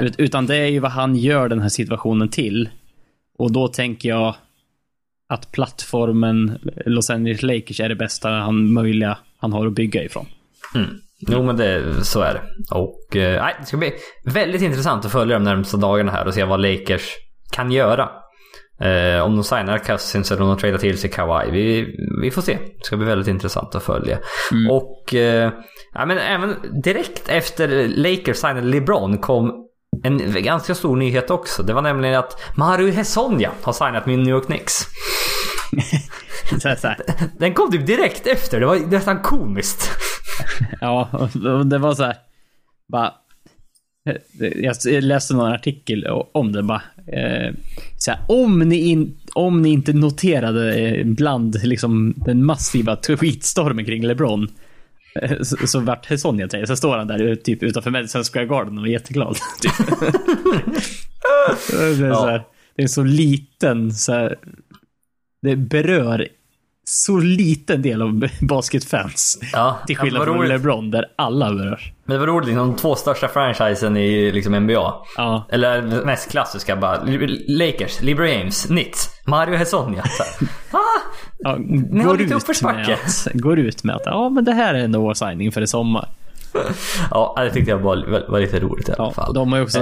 Ut- Utan det är ju vad han gör den här situationen till. Och då tänker jag att plattformen Los Angeles Lakers är det bästa han möjliga han har att bygga ifrån. Mm. Jo men det, så är det. Och eh, det ska bli väldigt intressant att följa de närmsta dagarna här och se vad Lakers kan göra. Eh, om de signar Cousins eller om de tradar till sig Kawhi. Vi, vi får se. Det ska bli väldigt intressant att följa. Och eh, ja, men även direkt efter Lakers signade LeBron kom en ganska stor nyhet också. Det var nämligen att Maru Hesonja har signat med New York Knicks. Den kom typ direkt efter. Det var nästan komiskt. Ja, det var så här. Bara, jag läste någon artikel om det. Bara, eh, så här, om, ni in, om ni inte noterade eh, bland liksom, den massiva tweetstormen kring LeBron. Så, så vart Sonja till. Så står han där typ utanför Madison Square Garden och är jätteglad. Typ. det, är så här, det är så liten så här, Det berör så liten del av basketfans. Ja, Till skillnad från roligt. LeBron där alla berörs. Men det var roligt, liksom, de två största franchisen i liksom NBA. Ja. Eller mest klassiska bara. Lakers, LeBron James, Knicks, Mario här. ah, Ja, har går, ut med att, går ut med att ja, men det här är en vår signing för i sommar. ja, det tyckte jag var, var, lite roligt i alla Ja, fall. de har också,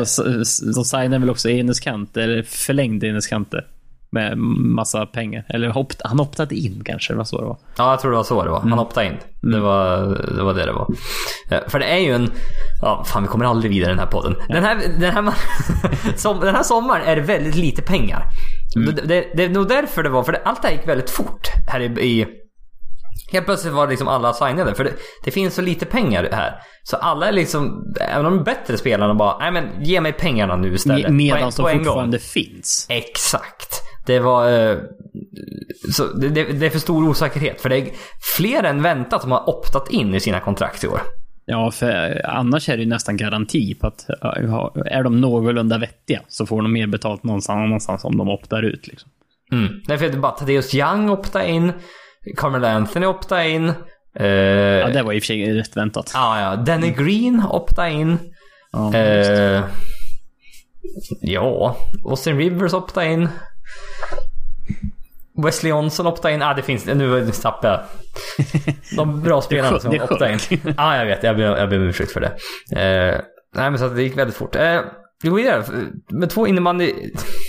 de signar väl också Enes Kanter, eller förlängde Enes Kanter. Med massa pengar. Eller hopt, han optade in kanske, det var så det var. Ja, jag tror det var så det var. Han Mm. hoppade in. Det, var, det var det det var. För det är ju en... Ja, fan vi kommer aldrig vidare i den här podden. Den, här, den, här, som, den här sommaren är det väldigt lite pengar. Mm. Det, det, det är nog därför det var, för det, allt det här gick väldigt fort här i... i Helt plötsligt var liksom alla signade. För det, det finns så lite pengar här. Så alla är liksom, även de bättre spelarna bara, nej men ge mig pengarna nu istället. Medan de en gång." fortfarande finns. Exakt. Det var... Eh, så det, det, det är för stor osäkerhet. För det är fler än väntat som har optat in i sina kontrakt i år. Ja, för annars är det ju nästan garanti på att är de någorlunda vettiga så får de mer betalt någonstans annanstans om de optar ut. Liksom. Mm. Därför är det bara Thaddeus Young opta in. Carmel Anthony opta in. Eh, Ja, det var i och för sig rätt väntat. ja, ja. Danny Green opta in. Ja, Eh, ja, Austin Rivers opta in. Wesley Johnson opta in. Ah, det finns... Nu tappade jag. De bra spelarna som det opta in. Ja, ah, jag vet. Jag ber, jag ber om ursäkt för det. Eh, Nej, men så det gick väldigt fort. Eh, vi går vidare med två innebandy...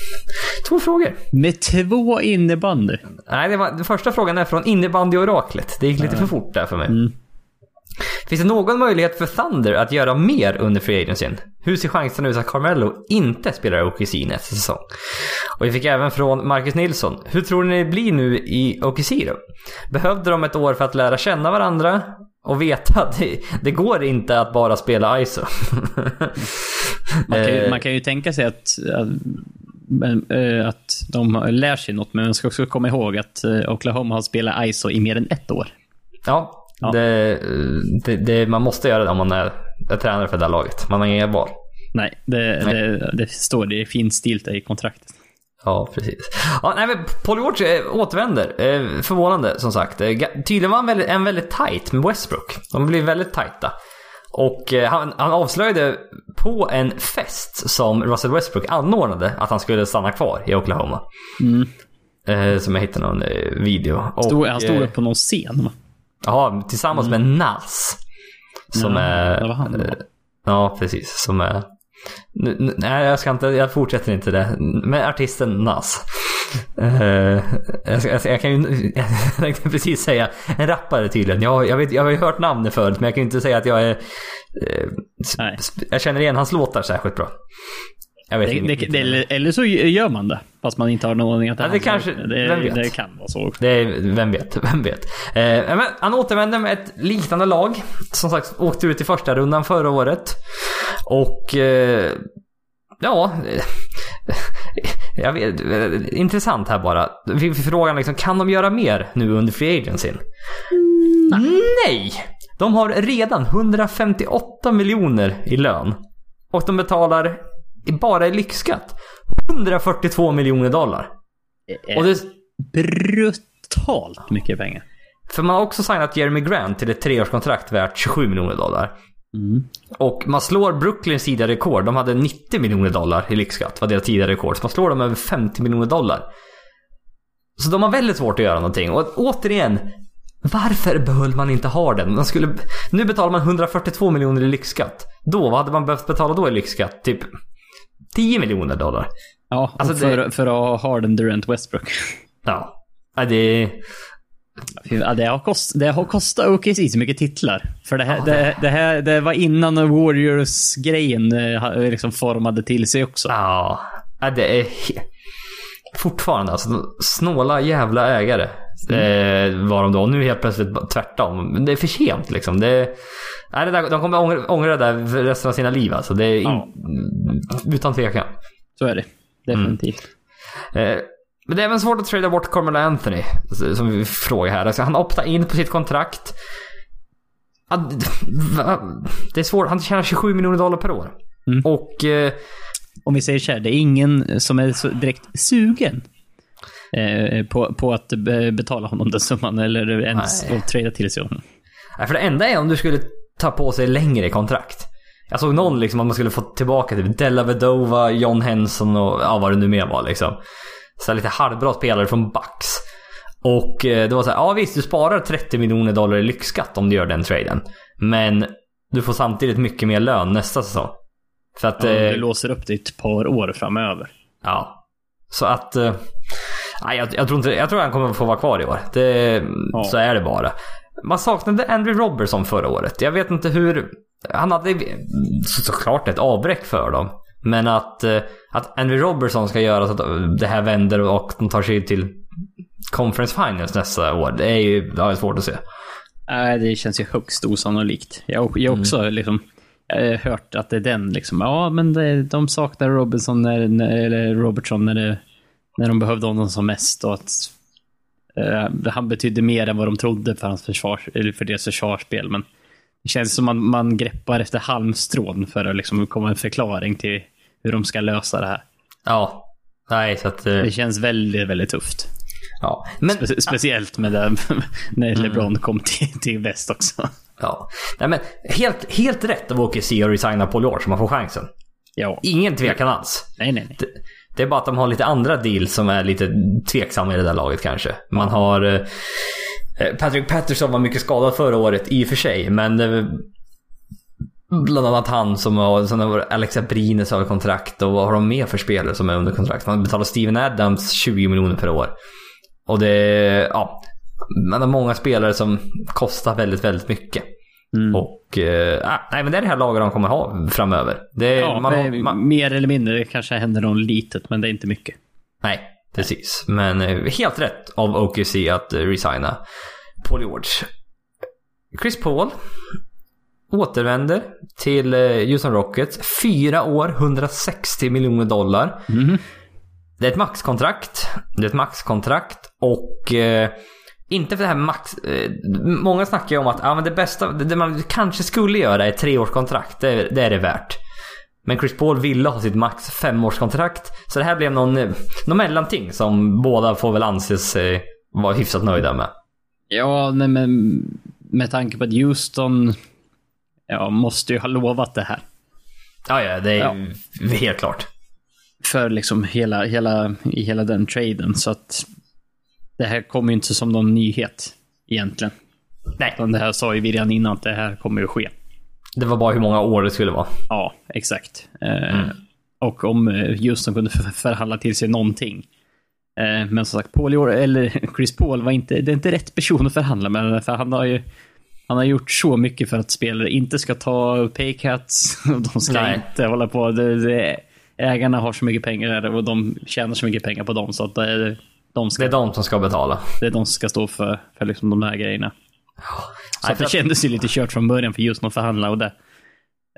två frågor. Med två innebandy. Nej, det var, den första frågan är från innebandyoraklet. Det gick lite för fort där för mig. Mm. Finns det någon möjlighet för Thunder att göra mer under free agencyn? Hur ser chanserna ut att Carmelo inte spelar OKC nästa säsong? Och vi fick även från Marcus Nilsson. Hur tror ni det blir nu i OKC då? Behövde de ett år för att lära känna varandra? Och veta att det, det går inte att bara spela ISO. Man kan, ju, man kan ju tänka sig att, att, men, eh, att de lär sig något, men man ska också komma ihåg att eh, Oklahoma har spelat ISO i mer än ett år. Ja, Ja. Det, det, det, man måste göra det om man är, är tränare för det här laget. Man har inga val. Nej, det, Nej. Det, det står det är finstilt i kontraktet. Ja, precis. Ja, nej, men Paul George eh, återvänder. Eh, förvånande, som sagt. Eh, tydligen var han väldigt, en väldigt tight med Westbrook. De blev väldigt tajta. Och eh, han, han avslöjade på en fest som Russell Westbrook anordnade att han skulle stanna kvar i Oklahoma. Mm. Eh, som jag hittade någon video. Och, Stod, han stod upp på någon scen, va? Ja, tillsammans med Nas. Som Ja, är... det var han, eh? Ja, precis. Som är... Nej, jag ska inte... Jag fortsätter inte det. Med artisten Nas. Eh, jag, jag, jag kan ju... Jag tänkte precis säga en rappare tydligen. Jag, jag, vet, jag har ju hört namnet förut, men jag kan ju inte säga att jag är... sp- jag känner igen hans låtar särskilt bra. Jag vet Det, inte. det, det, eller, så gör man det, fast man inte har någon aning att Ja, det kanske- det, det kan vara så. Det är, vem vet, vem vet. Eh, men han återvände med ett liknande lag. Som sagt, åkte ut i första rundan förra året. Och... Eh, ja... eh, Jag vet, eh, intressant här bara. Vi frågan liksom, kan de göra mer nu under free agencyn? Nej! De har redan 158 miljoner i lön. Och de betalar bara i lyxskatt 142 miljoner dollar. Och det, Brutalt mycket pengar. För man har också signat Jeremy Grant till ett treårskontrakt värt 27 miljoner dollar. Mm. Och man slår Brooklyns tidigare rekord. De hade 90 miljoner dollar i lyxskatt. var deras tidigare rekord. Så man slår dem över 50 miljoner dollar. Så de har väldigt svårt att göra någonting. Och återigen, varför behöll man inte Harden? Man skulle, nu betalar man 142 miljoner i lyxskatt. Då, vad hade man behövt betala då i lyxskatt? Typ 10 miljoner dollar. Ja, Alltså för, det- för att ha Harden, Durant, Westbrook. Ja. Det... Ja, det, har kost, det har kostat OKC så mycket titlar. För det här, Ja, det, det här det var innan Warriors-grejen eh, liksom formade till sig också. Ja, det är fortfarande alltså snåla jävla ägare. Eh, var de då. Nu helt plötsligt tvärtom. Men det är för sent liksom. Det, nej, det där, de kommer ångra, ångra det där resten av sina liv alltså. Det är in, Ja. Utan tvekan. Så är det. Definitivt. Eh, men det är även svårt att trada bort Carmelo Anthony. Som vi frågar här. Alltså, han optar in på sitt kontrakt. Det är svårt. Han tjänar 27 miljoner dollar per år. Mm. Och... Eh, Om vi säger så här, det är ingen som är så direkt sugen eh, på, på att be- betala honom den summan eller ens Nej. att trada till sig honom. Nej, för det enda är om du skulle ta på sig längre kontrakt. Jag såg någon liksom att man skulle få tillbaka typ Della Vedova, John Henson och ja, vad det nu mer var liksom. Så lite halvbra spelare från Bucks. Och eh, det var så här, ja visst du sparar 30 miljoner dollar i lyxskatt om du gör den traden. Men du får samtidigt mycket mer lön nästa säsong. För att... Ja, eh, du låser upp det i ett par år framöver. Ja. Så att... eh, Nej, jag, jag, tror inte, jag tror han kommer få vara kvar i år. Det, Ja. Så är det bara. Man saknade Andrew Robertson förra året. Jag vet inte hur... Han hade så, såklart ett avbräck för dem. Men att, eh, att Andrew Robertson ska göra så att det här vänder och de tar sig till Conference Finals nästa år. Det är ju det är svårt att se. Nej, det känns ju högst osannolikt. Jag jag också liksom har hört att det är den liksom. Ja, men det, de saknar Robinson när, när, eller Robertson när, det, när de behövde honom som mest och att eh, han betydde mer än vad de trodde för, hans försvars, eller för deras försvarsspel. Men det känns som man, man greppar efter halmstrån för att liksom komma en förklaring till hur de ska lösa det här. Ja. Nej, så att... eh, Det känns väldigt, väldigt tufft. Ja. Men... Spe speciellt med det, när LeBron kom till, till väst också. Ja. Nej, men helt, helt rätt av OKC att resigna Paul George som man får chansen. Ja. Ingen tvekan alls. Nej, nej, nej. Det, det är bara att de har lite andra deals som är lite tveksamma i det där laget kanske. Man har... eh, eh, Patrick Patterson var mycket skadad förra året i och för sig, men... eh, Bland annat han som har, sen har Alexa Brines har kontrakt och vad har de mer för spelare som är under kontrakt? Man betalar Steven Adams 20 miljoner per år. Och det, ja. Man har många spelare som kostar väldigt, väldigt mycket. Mm. Och, eh, ah, nej men det är det här laget de kommer ha framöver. Det, Ja, man, men man, mer eller mindre. Det kanske händer något litet, men det är inte mycket. nej, precis. Men eh, helt rätt av OKC att eh, resigna Paul George. Chris Paul återvänder till eh, Houston Rockets. Fyra år, 160 miljoner dollar. Mhm. Det är ett maxkontrakt. Det är ett maxkontrakt och eh, inte för det här max... Eh, många snackar ju om att ja, men det bästa, det, det man kanske skulle göra är treårskontrakt. Det, det är det värt. Men Chris Paul ville ha sitt max femårskontrakt. Så det här blev någon, någon mellanting som båda får väl anses eh, vara hyfsat nöjda med. Ja, nej, men med tanke på att Houston ja, måste ju ha lovat det här. Ja, ja, det är ju helt klart. För liksom hela, hela, i hela den traden. Så att det här kommer ju inte som någon nyhet egentligen. Nej, Utan det här sa ju vi redan innan att det här kommer ju ske. det var bara hur många år det skulle vara. Ja, exakt. Eh, Och om eh, Houston kunde för- förhandla till sig någonting. Eh, men som sagt, Paul, eller Chris Paul var inte, det är inte rätt person att förhandla med. För han har ju han har gjort så mycket för att spelare inte ska ta paycuts. Och de ska Nej. inte hålla på. Det, det, ägarna har så mycket pengar och de tjänar så mycket pengar på dem. Så att det de, ska, Det är de som ska betala. det är de som ska stå för, för liksom de här grejerna. Så Nej, det kändes ju lite kört från början för just att förhandla och det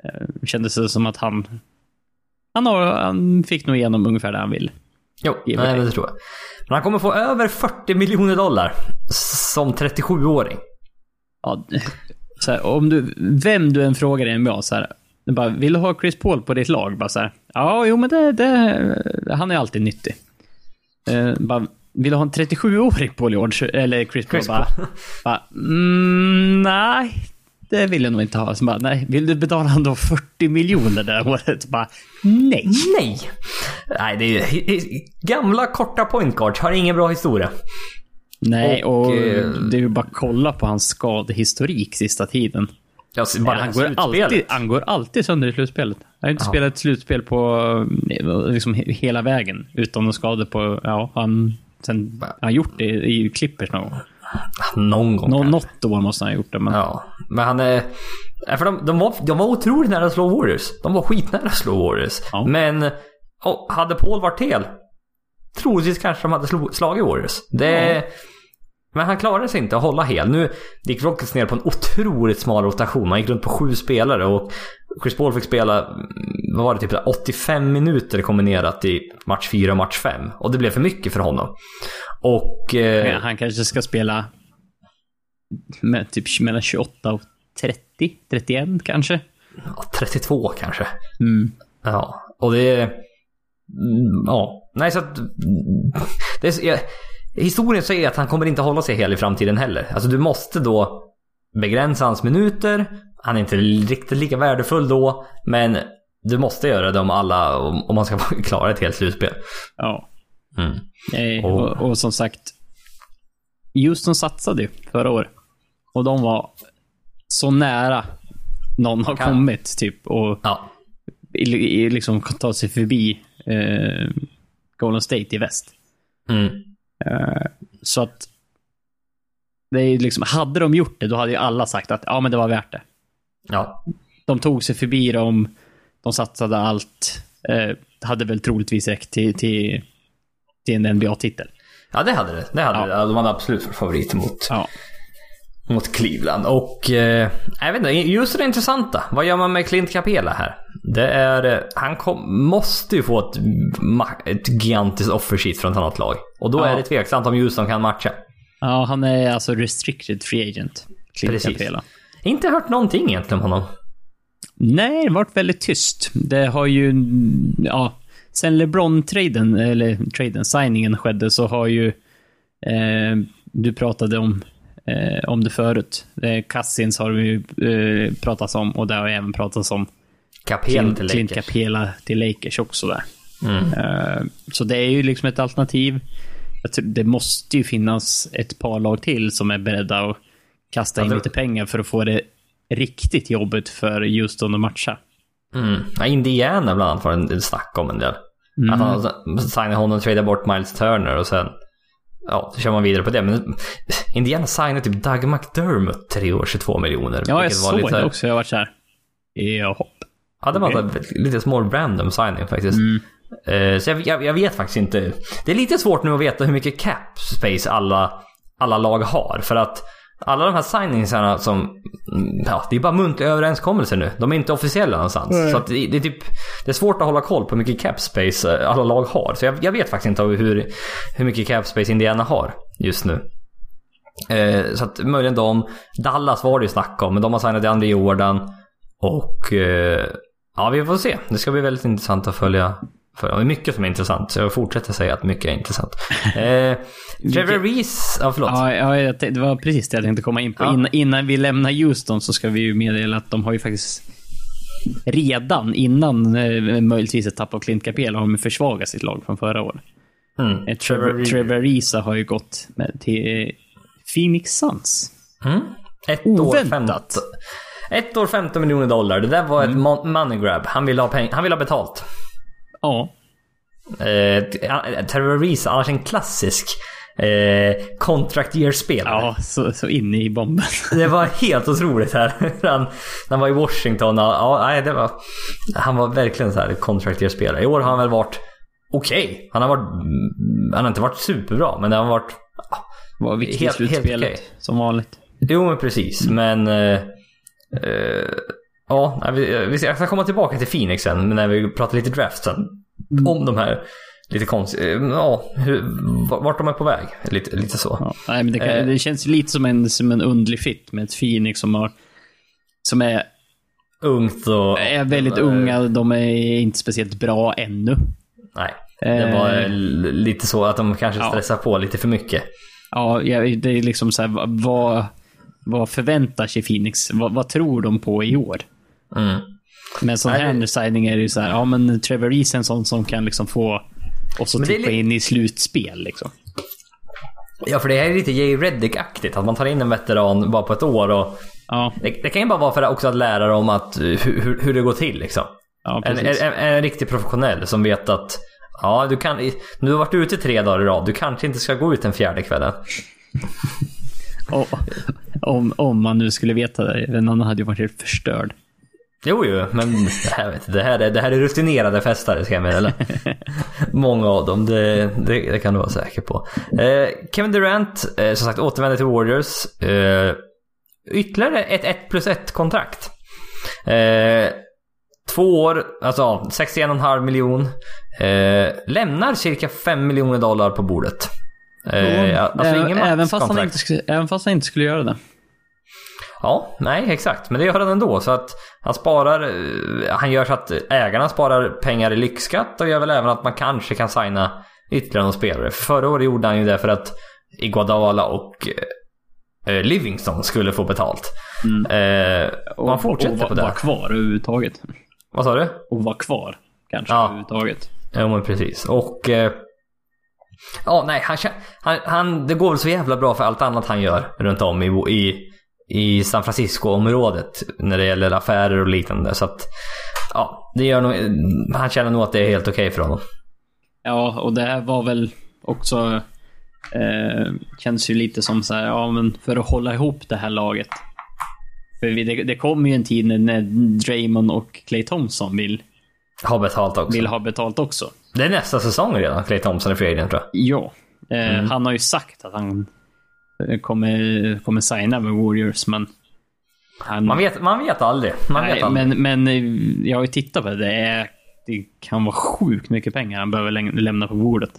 eh, kändes det som att han han, har, han fick nog igenom ungefär det han vill. Jo, nej, det tror jag. Men han kommer få över 40 miljoner dollar som 37-åring. Ja, så här, om du, vem du än frågar i NBA så här, bara, vill du ha Chris Paul på ditt lag? Bara så här, ja, jo men det, det, han är alltid nyttig. Eh, bara, vill du ha en 37-årig Paul George? Eller Chris Paul? Chris bara, bara, mm, nej, det vill jag nog inte ha. Så bara, nej, vill du betala han då 40 miljoner det här året? Bara, nej. Nej! Nej, det är ju... Gamla korta point guards har ingen bra historia. Nej, Och, och, eh, det är ju bara att kolla på hans skadehistorik sista tiden. Ser bara han, det går alltid, han går alltid sönder i slutspelet. Han har inte Ja. spelat slutspel på eh, liksom he- hela vägen. Utan någon skador på, ja, han, sen, han har gjort det i Clippers någon gång. Någon gång Nå, något år måste han ha gjort det, men Ja, men han är... ja, För de, de, var, de var otroligt nära att slå Warriors. De var skitnära att slå Warriors. Ja. Men oh, hade Paul varit hel, troligtvis kanske de hade slagit Warriors. Det, Men han klarade sig inte att hålla hel. Nu gick Rockets ner på en otroligt smal rotation. Man gick runt på sju spelare och Chris Paul fick spela, mm, vad var det, typ 85 minuter kombinerat i match 4 och match 5. Och det blev för mycket för honom. Och... Eh, Ja, han kanske ska spela med, typ mellan 28 och 30, 31 kanske. ja, 32 kanske. Mm. Ja, och det... mm, Ja, nej så att... mm, Det är, jag, historien säger att han kommer inte hålla sig hel i framtiden heller. Alltså du måste då begränsa hans minuter. Han är inte riktigt lika värdefull då, men du måste göra det om alla, om, man ska klara ett helt slutspel. Ja. Mm. Och- och, och som sagt, Houston satsade ju förra året. Och de var så nära någon har Kan- kommit, typ. Och Ja, i, i, liksom ta sig förbi eh, Golden State i väst. mm. Eh, så att det är liksom, hade de gjort det, då hade ju alla sagt att ja, men det var värt det. ja, De tog sig förbi dem, de satsade allt. Eh, hade väl troligtvis räckt till, till, till en NBA-titel. ja det hade det. Det hade Ja. det. De hade absolut varit favoriter mot, Ja. Mot Cleveland. Och eh, jag vet inte, just det intressanta. Vad gör man med Clint Capela här? Det är, eh, han kom, måste ju få ett, ett gigantiskt offersheet från ett annat lag. Och då Ja. är det tveksamt om Houston kan matcha. ja, han är alltså restricted free agent. Clint Precis. Capela. Inte hört någonting egentligen om honom. Nej, det varit väldigt tyst. Det har ju, ja, sen LeBron-traden, eller traden, signingen skedde så har ju, eh, du pratade om, eh, om det förut. Eh, Cousins har vi ju eh, pratat om och det har även pratats om Capela till Clint Lakers. Capela till Lakers också där. Mm. Eh, så det är ju liksom ett alternativ. Det måste ju finnas ett par lag till som är beredda att kasta in Ja, det- lite pengar för att få det riktigt jobbigt för Houston att matcha. Mm. Ja, Indiana bland annat var det snack om en del. Mm. Att han signade honom och tradade bort Miles Turner och sen Ja, så kör man vidare på det. Men Indiana signade typ Doug McDermott tre år, 22 miljoner. Ja, jag såg lite, det också. Jag har varit såhär. Jaha. Ja, det var en lite små random signing faktiskt. Mm. Eh, så jag, jag, jag vet faktiskt inte. Det är lite svårt nu att veta hur mycket cap space alla, alla lag har. För att alla de här signingsarna som... Ja, det är bara muntliga överenskommelser nu. De är inte officiella någonstans. Nej. Så att det, det, är typ, det är svårt att hålla koll på hur mycket cap space eh, alla lag har. Så jag, jag vet faktiskt inte hur, hur mycket cap space Indiana har just nu. Eh, så att möjligen de. Dallas var det ju snack om, men de har signat André Jordan. Och eh, ja, vi får se. Det ska bli väldigt intressant att följa. För det är mycket som är intressant, så jag fortsätter säga att mycket är intressant. Eh, Trevor Reese, ja förlåt. Ja, ja, det var precis det jag tänkte komma in på. Ja. Innan, innan vi lämnar Houston så ska vi ju meddela att de har ju faktiskt redan innan eh, möjligtvis ett tapp av Clint Capela har de försvagat sitt lag från förra året. Mm. Eh, Trevor, Trevor Risa har ju gått med till eh, Phoenix Suns. Mm. Ett år, Oväntat. 15, ett år 15 miljoner dollar. Det där var ett mon- money grab. Han vill ha, peng- han vill ha betalt. Ja. Eh, Reese, annars en klassisk eh, contract year-spelare. Ja, så, så inne i bomben. Det var helt otroligt här. Han, han var i Washington. Ja, nej, det var, han var verkligen så här contract year-spelare. I år har han väl varit okej. Han har varit... Han har inte varit superbra, men det har varit... Var viktigt Helt- helt slutspelet. okej. Som vanligt. Jo, men precis. Men... Eh, eh, ja, vi, vi, jag ska komma tillbaka till Phoenix sen, när vi pratar lite draft sen. Om de här lite konstiga... Ja, hur, vart de är på väg. Lite, lite så. Ja. Nej, men det, kan, Eh. det känns lite som en, som en underlig fit med ett Phoenix som har som är, Ungt och... är väldigt unga. De är inte speciellt bra ännu. Nej. Det var Eh. lite så att de kanske Ja. stressar på lite för mycket. Ja, ja, det är liksom så här, vad- vad, vad förväntar sig Phoenix? Vad, vad tror de på i år? Mm. Men sån Nej, här det- signing är det ju så här, ja men Trevor Reese är en sån som kan liksom få oss att tippa in i slutspel liksom. Ja, för det här är lite Jay Reddick-aktigt. Att man tar in en veteran bara på ett år. Och Ja, det, det kan ju bara vara för att också att lära dem att, eh, hur, hur, det går till liksom. ja En, en, en riktig professionell som vet att Ja, du kan... Nu har du varit ute tre dagar i rad. Du kanske inte ska gå ut den fjärde kvällen. Om, om man nu skulle veta det. En annan hade ju varit helt förstörd. Jo, jo, men det här, vet det här, är, det här är rutinerade festare ska jag meddela. Många av dem, det, det, det kan du vara säker på. Eh, Kevin Durant, eh, som sagt, återvänder till Warriors. Eh, ytterligare ett 1 plus 1 kontrakt. Eh, två år, alltså ja, 61,5 miljon. Eh, lämnar cirka 5 miljoner dollar på bordet. Eh, alltså även, fast skulle, även fast han inte skulle göra det. Ja, nej exakt. Men det gör han ändå. Så att han sparar, eh, han gör så att ägarna sparar pengar i lyxskatt och gör väl även att man kanske kan signa ytterligare någon spelare. För förra året gjorde han ju det för att Iguodala och eh, Livingston skulle få betalt. Mm. Eh, och han fortsätter och, på Vara det. kvar överhuvudtaget. Vad sa du? Och vara kvar. Kanske Ja. överhuvudtaget. Jo men precis. Och... Eh, ja, nej, han, han, han, det går väl så jävla bra för allt annat han gör runt om i, i, i San Francisco-området. När det gäller affärer och liknande. Så att... Ja, det gör nog... Han känner nog att det är helt okej för honom. Ja, och det här var väl också... Eh, känns ju lite som så här, ja men för att hålla ihop det här laget. För vi, det, det kommer ju en tid när, när Draymond och Clay Thompson vill, Har betalt också. vill ha betalt också. Det är nästa säsong redan, Clay Thompson är free agent tror jag. Ja. Eh, Han har ju sagt att han kommer, kommer signa med Warriors, men... Han, Man vet, man vet aldrig. Man vet nej, aldrig. men, men eh, jag har ju tittat på det. Det, är, det kan vara sjukt mycket pengar han behöver läm- lämna på bordet.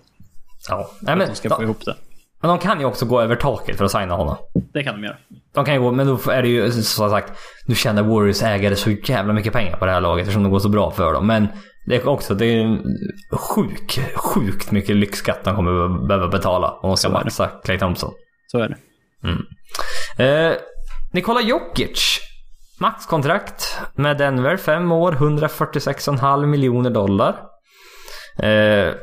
Ja. Nej, att men, de ska få ihop det. men de kan ju också gå över taket för att signa honom. Det kan de göra. De kan ju gå, men då är det ju som sagt, nu tjänar Warriors ägare så jävla mycket pengar på det här laget eftersom det går så bra för dem. Men det är också, det är sjuk, sjukt mycket lyxskatt de kommer behöva betala om de ska maxa Clay Thompson. Så är det. Eh, Nikola Jokic. Maxkontrakt med Denver, 5 år, 146,5 miljoner dollar. Eh,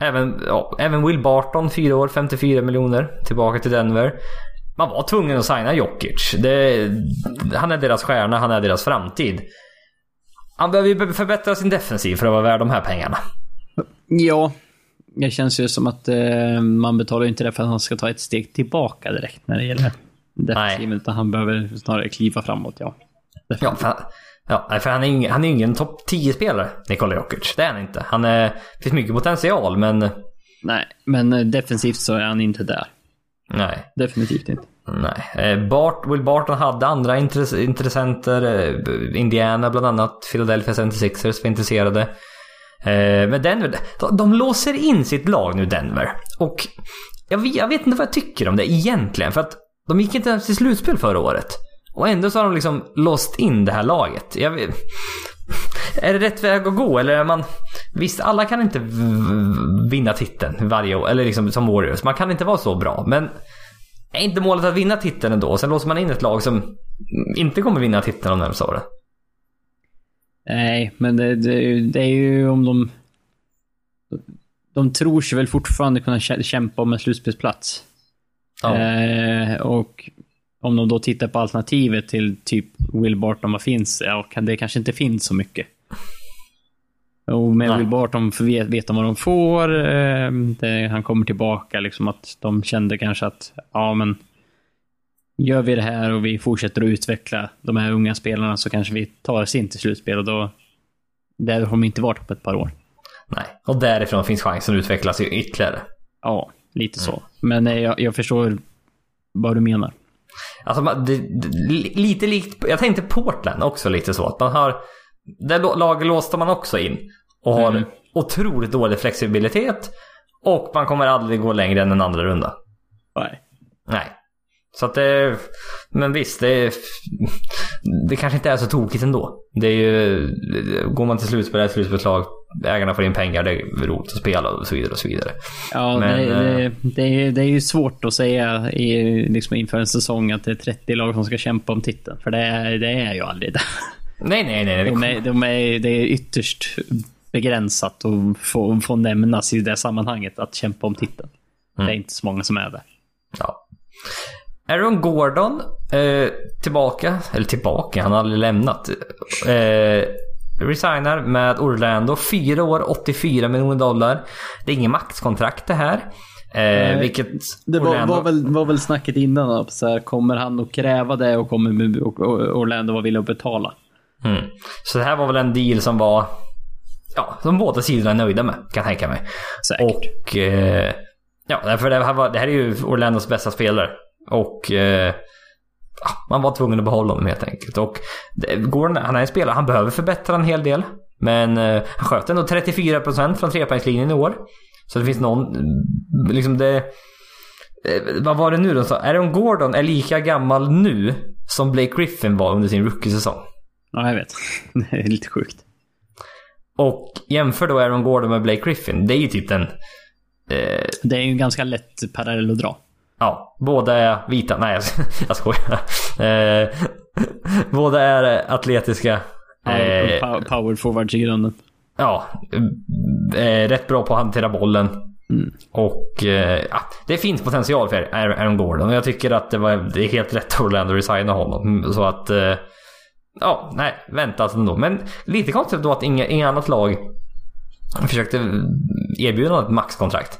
även, ja, även Will Barton, 4 år, 54 miljoner, tillbaka till Denver. man var tvungen att signa Jokic. Det, han är deras stjärna, han är deras framtid. Han behöver ju förbättra sin defensiv för att vara värd de här pengarna. Ja, det känns ju som att eh, man betalar inte det för att han ska ta ett steg tillbaka direkt när det gäller defensiven. Utan han behöver snarare kliva framåt, ja. Ja, för, ja, för han är ingen, han är ingen topp 10-spelare, Nikola Jokic. Det är han inte. Han är, det finns mycket potential, men... Nej, men eh, defensivt så är han inte där. Nej. Definitivt inte. Nej. Eh, Bart, Will Barton hade andra intress intressenter. Eh, Indiana bland annat. Philadelphia 76ers var intresserade. Eh, men Denver, de, de låser in sitt lag nu, Denver. Och jag, jag vet inte vad jag tycker om det egentligen. För att de gick inte ens till slutspel förra året. Och ändå så har de liksom låst in det här laget. Jag vet, är det rätt väg att gå eller är man... Visst, alla kan inte vinna titeln varje år, eller liksom som Warriors. Man kan inte vara så bra, men är inte målet att vinna titeln ändå? Sen låser man in ett lag som inte kommer vinna titeln de närmsta åren. Nej, men det, det, det, är ju om de... De tror sig väl fortfarande kunna kämpa om en slutspelsplats. Ja. Eh, och om de då tittar på alternativet till typ Will Barton, vad finns? Ja, det kanske inte finns så mycket. Och med Nej. Will Barton vet, vet de vad de får. Eh, det, han kommer tillbaka, liksom att de kände kanske att, ja men gör vi det här och vi fortsätter att utveckla de här unga spelarna så kanske vi tar oss in till slutspel och då... Där har de inte varit på ett par år. Nej, och därifrån finns chansen att utvecklas ytterligare. Ja, lite så. Mm. Men nej, jag, jag, förstår vad du menar. Alltså, det, det, lite likt... Jag tänkte Portland också lite så. Att man har... Där laget låste man också in. Och har mm. otroligt dålig flexibilitet. Och man kommer aldrig gå längre än en andra runda. Nej. Nej. Så att det... Men visst, det... Det kanske inte är så tokigt ändå. Det är ju... Går man till slutspel, ett slutspelslag, ägarna får in pengar, det är roligt att spela och så vidare och så vidare. Ja, Men, det, det, eh, det, är, det är ju svårt att säga i, liksom inför en säsong att det är 30 lag som ska kämpa om titeln. För det är, det är ju aldrig det. Nej, nej, nej. De är, de är, det är ytterst begränsat att få, få nämnas i det sammanhanget, att kämpa om titeln. Mm. Det är inte så många som är det. Ja. Aaron Gordon, eh, tillbaka, eller tillbaka, han har aldrig lämnat. Eh, resignar med Orlando. Fyra år, 84 miljoner dollar. Det är ingen maxkontrakt det här. Eh, vilket det var, Orlando... var, väl, var väl snacket innan. Då, så här, kommer han att kräva det och kommer Orlando vara villig att betala? Mm. Så det här var väl en deal som var... Ja, som båda sidorna är nöjda med, kan jag tänka mig. Säkert. Och... Eh, ja, för det här, var, det här är ju Orlandos bästa spelare. Och... Eh, man var tvungen att behålla honom helt enkelt. Och Gordon, han är en spelare, han behöver förbättra en hel del. Men eh, han sköt ändå 34% från trepoängslinjen i år. Så det finns någon, liksom det... Eh, vad var det nu då? Aaron Gordon är lika gammal nu som Blake Griffin var under sin rookie-säsong. Ja, jag vet. Det är lite sjukt. Och jämför då Aaron Gordon med Blake Griffin. Det är ju typ den... Eh... Det är ju ganska lätt parallell att dra. Ja, båda är vita. Nej, jag, skojar. Eh, båda är atletiska. Eh, power grunden. Ja, eh, rätt bra på att hantera bollen. Mm. Och eh, ja, det finns potential för Aaron Gordon. Och jag tycker att det, var, det är helt rätt att Orlando resigna honom. Så att... Eh, ja, nej, vänta ändå. Men lite konstigt då att inget inga annat lag försökte erbjuda något maxkontrakt.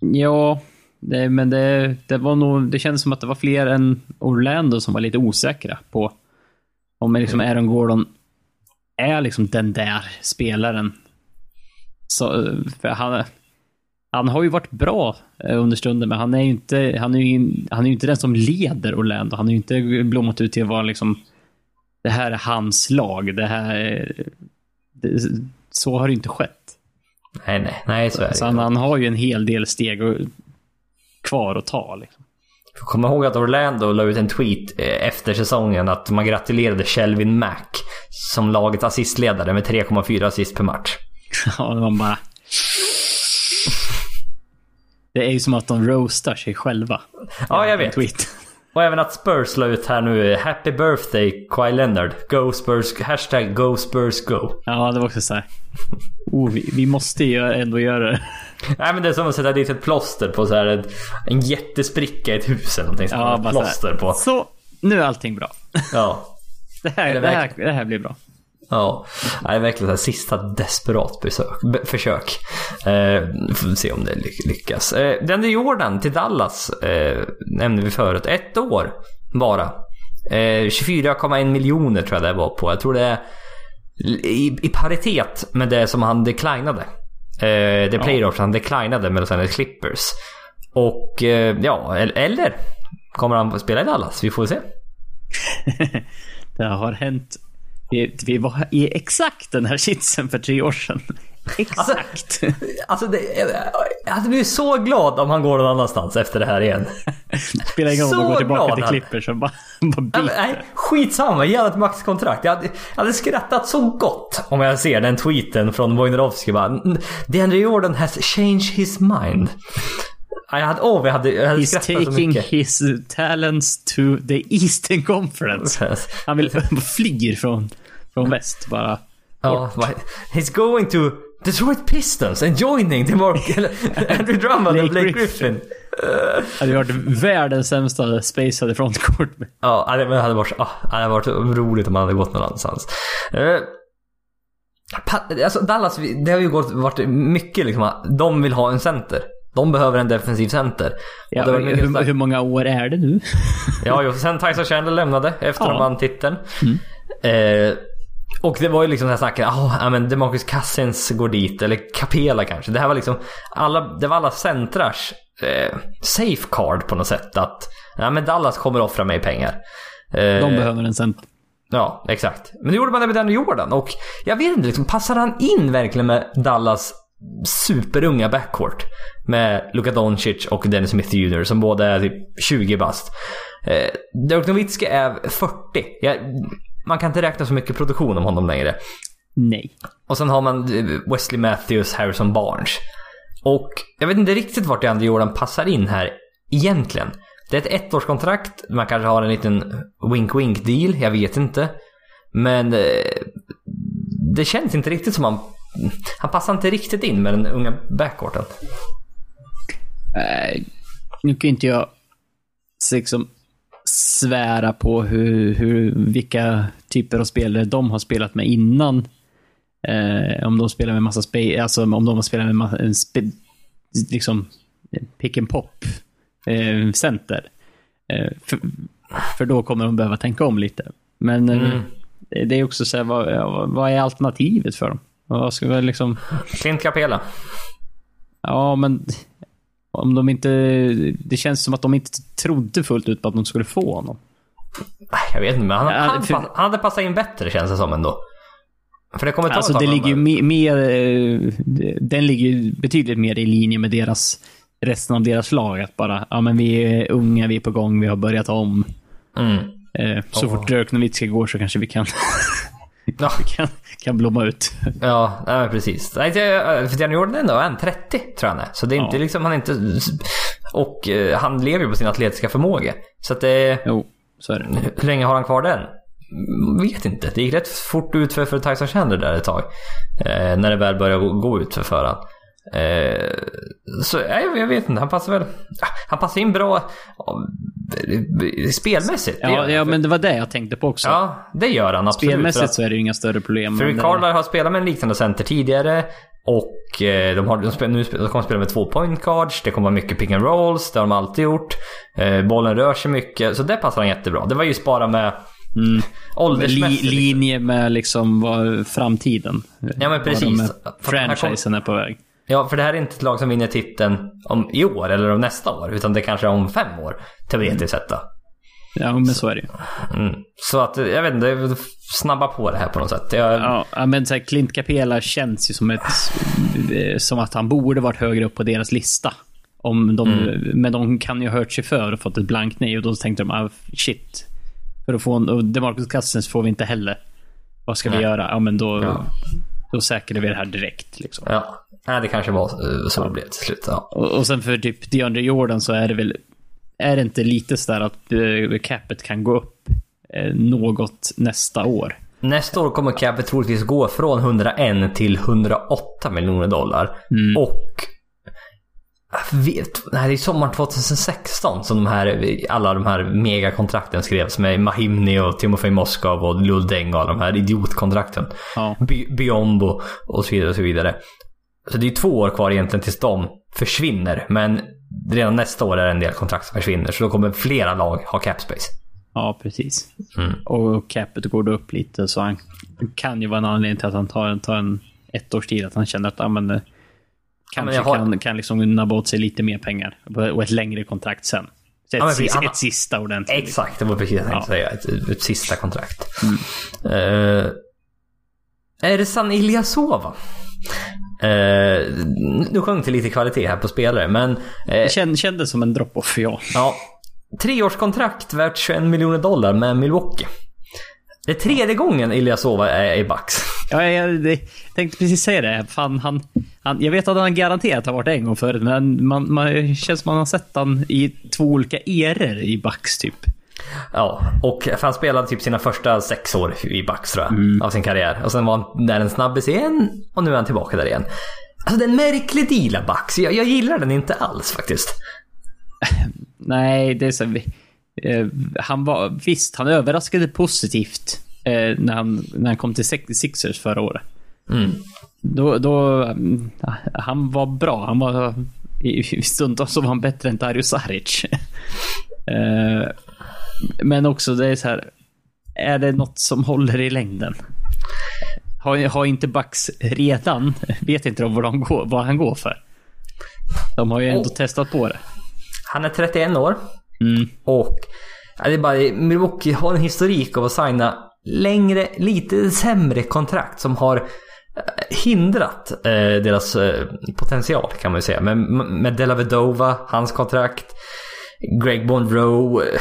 Ja, det, men det, det var nog, det kändes som att det var fler än Orlando som var lite osäkra på om liksom Aaron Gordon är liksom den där spelaren. Så, han, han har ju varit bra eh, under stunden, men han är ju inte, han är ju, han är inte den som leder Orlando. Han har ju inte blommat ut till att vara liksom, det här är hans lag. Det här, det, så har det inte skett. Nej, nej, nej, så är det Så han, han, har ju en hel del steg kvar att ta. Liksom. Kom ihåg att Orlando la ut en tweet eh, efter säsongen att man gratulerade Shelvin Mack som lagets assistledare med 3,4 assist per match. Ja, man bara... Det är ju som att de roastar sig själva. Ja, jag vet. Tweet. Och även att Spurs la ut här nu. Happy birthday Kawhi Leonard. Go Spurs. Hashtag Go Spurs Go. Ja, det var också så här. Oh, vi, vi måste ju ändå göra det. Nej men det är som att sätta dit ett plåster på så här en, en jättespricka i ett hus eller någonting. Ja, bara så plåster här. på. Så, nu är allting bra. Ja. Det här, Är det det här, det här blir bra. Ja, det är verkligen här sista desperat besök, be, försök. Eh, får se om det ly- lyckas. Eh, Denver Jordan till Dallas eh, nämnde vi förut. Ett år bara. Eh, 24,1 miljoner tror jag det var på. Jag tror det är i, i paritet med det som han declinade. Eh, det option han declinade med Los Angeles Clippers. Och eh, ja, eller kommer han spela i Dallas? Vi får se. Det har hänt. Vi, vi var i exakt den här sitsen för tre år sedan. Exakt. Alltså, det, jag hade blivit så glad om han går någon annanstans efter det här igen. Spelar ingen roll om går tillbaka till Clippers och bara, bara Ja, men, bit. Nej, skitsamma. Ge ett maxkontrakt. Jag hade, jag hade skrattat så gott om jag ser den tweeten från Wojnarowski bara. DeAndre Jordan has changed his mind. Ja, Jag hade, åh, jag hade, jag hade He's taking his talents to the Eastern Conference. Han vill flyr från, från väst bara. Ja, he's going to Detroit Pistons and joining the Andrew Drummond och Blake Griffin. Griffin. Hade varit världens sämsta spacade frontcourt. Ja, det hade varit, ah, det hade varit roligt om han hade gått någon annanstans. Pa- alltså Dallas, det har ju gått, varit mycket liksom, de vill ha en center. De behöver en defensiv center. Ja, det hur, snack- hur många år är det nu? Ja, jo, sen Tyson Chandler lämnade efter Ja. de vann titeln. Eh, och det var ju liksom det här snacket, ah, ja men Demarcus Cousins går dit, eller Capela kanske. Det här var liksom, alla, det var alla centrars eh, safeguard på något sätt. Att, ja men Dallas kommer offra mig pengar. Eh, De behöver en center. Ja, exakt. Men det gjorde man det med Danny Jordan och jag vet inte, liksom, passar han in verkligen med Dallas superunga backcourt? Med Luka Doncic och Dennis Smith Jr som båda är typ 20 bast. Eh, Dirk Nowitzki är 40. Jag, man kan inte räkna så mycket produktion om honom längre. Nej. Och sen har man eh, Wesley Matthews, Harrison Barnes. Och jag vet inte riktigt vart DeAndre Jordan passar in här egentligen. Det är ett ettårskontrakt, man kanske har en liten wink-wink deal, jag vet inte. Men eh, det känns inte riktigt som han... Han passar inte riktigt in med den unga backcourten. Eh, nu kan inte jag liksom svära på hur, hur, vilka typer av spelare de har spelat med innan. Eh, om de spelar med massa spe, alltså om de har spelat med massa, en spe, liksom pick and pop eh, center. Eh, för, för då kommer de behöva tänka om lite. Men eh, Mm. det är också så här, vad, vad är alternativet för dem? Vad ska vi liksom... Clint Capela. Ja, men om de inte... Det känns som att de inte trodde fullt ut på att de skulle få honom. Jag vet inte, men han, Ja, han, för- han hade passat in bättre känns det som ändå. För det kommer ta Alltså det ligger ju mer, mer... eh, Den ligger ju betydligt mer i linje med deras... Resten av deras lag. Att bara, ja men vi är unga, vi är på gång, vi har börjat om. Mm. Eh, så Ja. fort Dirk Nowitzki går så kanske vi kan, Ja. kan, kan blomma ut. Ja, nej, precis. Nej, det- För Danny Jordan är ändå en 30 tror jag han är. Så det är inte Ja. liksom, han är inte... Och eh, han lever ju på sin atletiska förmåga. Så att det... Jo, så är det. Hur länge har han kvar den? Mm, Vet inte. Det gick rätt fort ut för, för Tyson Chandler där ett tag. Eh, när det väl började gå, gå ut för förhand. Eh, så jag, jag vet inte, han passar väl... Han passar in bra eh, spelmässigt. Ja, ja, men det var det jag tänkte på också. ja, det gör han absolut. Spelmässigt att- så är det ju inga större problem. för Rick Carlisle har spelat med en liknande center tidigare. Och eh, de, har, de, spel, nu de kommer spela med två point guards. Det kommer vara mycket pick and rolls. Det har de alltid gjort. Eh, bollen rör sig mycket. Så det passar han jättebra. Det var just bara med Mm. åldersmässigt. Li, liksom. linje med liksom vad framtiden. Ja, men precis. Franchisen är på väg. Ja, för det här är inte ett lag som vinner titeln om i år eller om nästa år. Utan det kanske är om fem år. Teoretiskt sett då. Ja, men så är det ju. Mm. Så att, jag vet inte, snabba på det här på något sätt. Jag, Ja, men så här, Clint Capela känns ju som ett... eh, Som att han borde varit högre upp på deras lista. Om de, Mm. Men de kan ju ha hört sig för och fått ett blankt nej och då tänkte de, ah, shit. För att få en... Och DeMarcus Cousins får vi inte heller. Vad ska vi Nej. göra? Ja, men då... Ja. Då säkrar vi det här direkt liksom. ja. Nej, det kanske var eh, så det blev till slut. Ja. Och, och sen för typ DeAndre Jordan så är det väl... är det inte lite sådär att eh, capet kan gå upp eh, något nästa år? Nästa år kommer capet troligtvis gå från 101 till 108 miljoner dollar. Och... Jag vet, nej, det är sommaren 2016 som de här, alla de här megakontrakten skrevs med Mahimni och Timofej Moskov och Luldeng och alla de här idiotkontrakten. Ja. Biombo och så vidare och så vidare. Så det är två år kvar egentligen tills de försvinner. Men redan nästa år är det en del kontrakt som försvinner. Så då kommer flera lag ha cap space. Ja, precis. Mm. Och capet går då upp lite, så han kan ju vara en anledning till att han tar en, tar en ettårstid. Att han känner att, ja men, kanske jag har- kan, kan liksom nabba åt sig lite mer pengar. Och ett längre kontrakt sen. Så ett, Ja, precis. ett sista ordentligt. Exakt, det var precis det jag tänkte Ja. säga. Ett, ett sista kontrakt. Uh, Ersan Ilyasova. Uh, nu sjönk det lite kvalitet här på spelare, men... eh, Det känd, kändes som en drop-off, ja. ja, treårskontrakt värt 21 miljoner dollar med Milwaukee. Det är tredje gången Ilyasova är i Bucks. Ja, jag, det, tänkte precis säga det. Fan, han, han, jag vet att han garanterat har varit en gång förut, men man, man känns som man har sett han i två olika eror i Bucks typ. Ja, och han spelade typ sina första sex år i Bucks tror jag, av sin karriär. Och sen var han där en snabbis igen och nu är han tillbaka där igen. Alltså det är en märklig deal av Bucks. Jag, jag gillar den inte alls faktiskt. Nej, det är så... Eh, han var... Visst, han överraskade positivt eh, när, han, när han kom till Six- Sixers förra året. Mm. Då... då mm, han var bra. Han var... I, i stundtals så var han bättre än Dario Saric. eh, men också, det är så här... Är det något som håller i längden? Har, har inte Bucks redan... Vet inte de vad, de går, vad han går för. De har ju ändå Oh. testat på det. Han är 31 år. Mm. Och ja, det är bara, Milwaukee har en historik av att signa längre, lite sämre kontrakt som har eh, hindrat eh, deras eh, potential kan man ju säga. Men med Della Vedova, hans kontrakt, Greg Monroe, eh,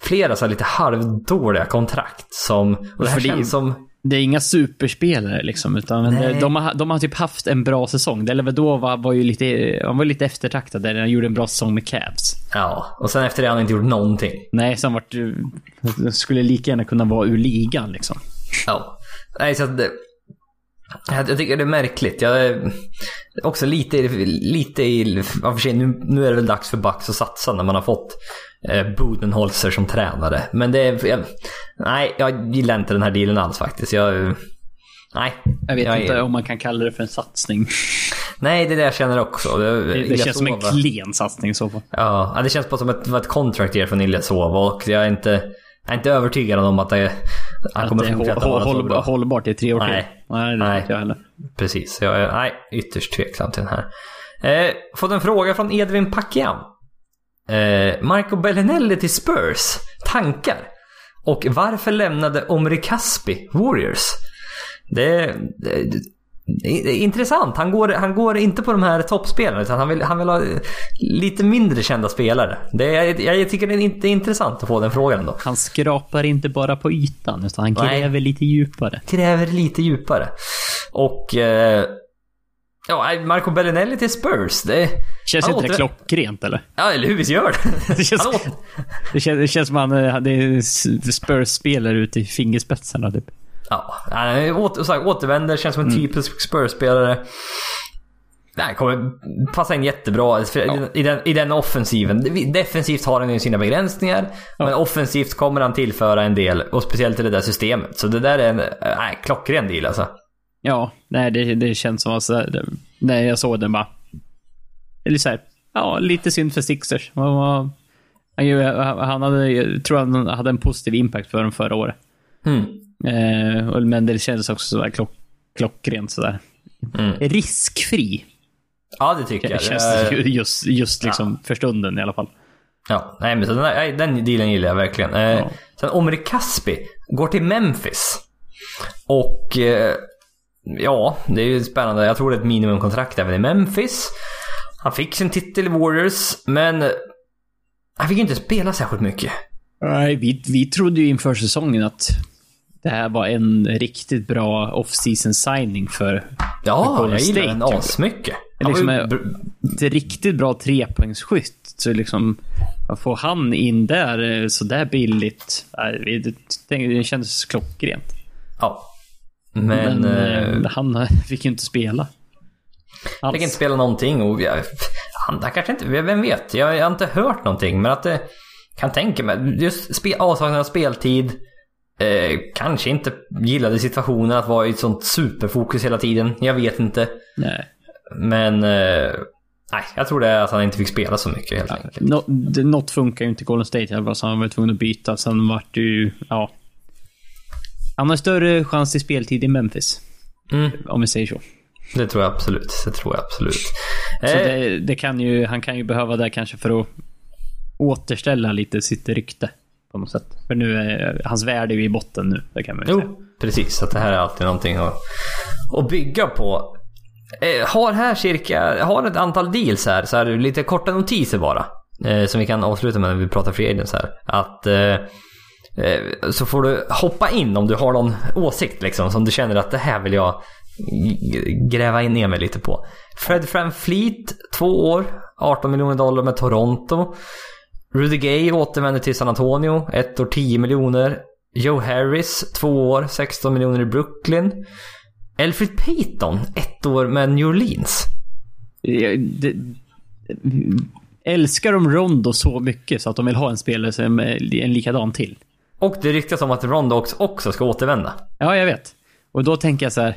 flera så lite halvdåliga kontrakt som... Och det här känns som... Det är inga superspelare liksom, utan Nej. de, har, de har typ haft en bra säsong. Delavedova var ju lite, han var lite eftertraktad där. Han gjorde en bra säsong med Cavs. Ja, och sen efter det har han inte gjort någonting. Nej, som vart skulle lika gärna kunna vara ur ligan liksom. Ja. Nej, så att det, jag tycker det är märkligt. Jag är också lite, lite i... Ja, för sig, nu, nu är det väl dags för Bucks att satsa när man har fått Budenholzer som tränare. Men det är... Jag, nej, jag gillar inte den här dealen alls faktiskt. Jag... Nej. Jag vet jag, inte om man kan kalla det för en satsning. Nej, det är det jag känner också. Det, Det, det känns som en klen satsning så fall. Ja, det känns bara som ett, ett contract year från Ilyasova och jag är inte, jag är inte övertygad om att det, han Att kommer det är fortsätta håll, vara så håll, bra. hållbart i tre år till. Nej. Nej, det Nej. jag heller. Precis, jag är nej, ytterst tveksam till den här. Eh, fått en fråga från Edvin Pacquiao. Eh, Marco Bellinelli till Spurs. Tankar? Och varför lämnade Omri Caspi Warriors? Det, det, det är intressant. Han går, han går inte på de här toppspelarna utan han vill, han vill ha lite mindre kända spelare. Det är, jag tycker det är inte intressant att få den frågan då. Han skrapar inte bara på ytan, utan han Nej. gräver lite djupare. kräver lite djupare. Och... Eh, ja, Marco Bellinelli till Spurs. Det, Känns Han inte det åter- klockrent eller? ja, eller hur? Visst gör det? Det känns, åter- det känns, det känns som han eh, det är Spurs-spelare ute i fingerspetsarna typ. Ja, han åter, så här, återvänder, känns som en typisk Spurs-spelare. Nej, kommer passa in jättebra för i, den, i den offensiven. Defensivt har han ju sina begränsningar. Men offensivt kommer han tillföra en del. Och speciellt i det där systemet. Så det där är en nej, klockren deal alltså. Ja, nej det, det känns som att så här, när jag såg den bara... Eller så här, ja, lite synd för Sixers. Han, var, han, hade, jag tror han hade en positiv impact för dem förra året. Mm. Eh, men det kändes också sådär klock, klockrent sådär. Mm. Riskfri. Ja, det tycker jag. känns Det är- just, just liksom för stunden i alla fall. Ja, nej men så den, där, den dealen gillar jag verkligen. Eh, Ja. Sen Omri Caspi går till Memphis. Och eh, ja, det är ju spännande. Jag tror det är ett minimumkontrakt även i Memphis. Han fick sin titel i Warriors, men han fick ju inte spela särskilt mycket. Nej, vi, vi trodde ju inför säsongen att det här var en riktigt bra off-season signing för Ja, Golden jag gillar den kanske. asmycket. Han liksom ett riktigt bra trepoängsskytt. Så liksom, Att få han in där eh, så där billigt, det kändes klockrent. Ja. Men... Men eh, eh, han fick ju inte spela. Jag fick inte spela någonting och jag, han, han kanske inte, vem vet? Jag, jag har inte hört någonting men att det kan tänka mig, just spe, avsaknad av speltid. Eh, kanske inte gillade situationen att vara i ett sånt superfokus hela tiden. Jag vet inte. Nej. Men eh, nej, jag tror det är att han inte fick spela så mycket helt enkelt. Nå, det, något funkar ju inte i Golden State så han var tvungen att byta. Sen vart det ju, ja. Han har större chans till speltid i Memphis. Mm, Om vi säger så. det tror jag absolut. Det tror jag absolut. Så Eh, det, det kan ju, han kan ju behöva det kanske för att återställa lite sitt rykte. På något sätt. För nu är hans värde är ju i botten nu. Det kan man ju säga. Jo, precis. Så att det här är alltid någonting att, att bygga på. Eh, har här cirka, har ett antal deals här, så här lite korta notiser bara. Eh, som vi kan avsluta med när vi pratar free agents här. Att eh, Eh, så får du hoppa in om du har någon åsikt liksom som du känner att det här vill jag gräva in ner mig lite på. Fred Fleet, två år, 18 miljoner dollar med Toronto. Rudy Gay återvänder till San Antonio, ett år 10 miljoner. Joe Harris, två år, 16 miljoner i Brooklyn. Elfrid Payton, ett år med New Orleans. Jag- det, älskar de Rondo så mycket så att de vill ha en spelare som är en likadan till. Och det ryktas om att Rondo också- ska återvända. Ja, jag vet. Och då tänker jag så här.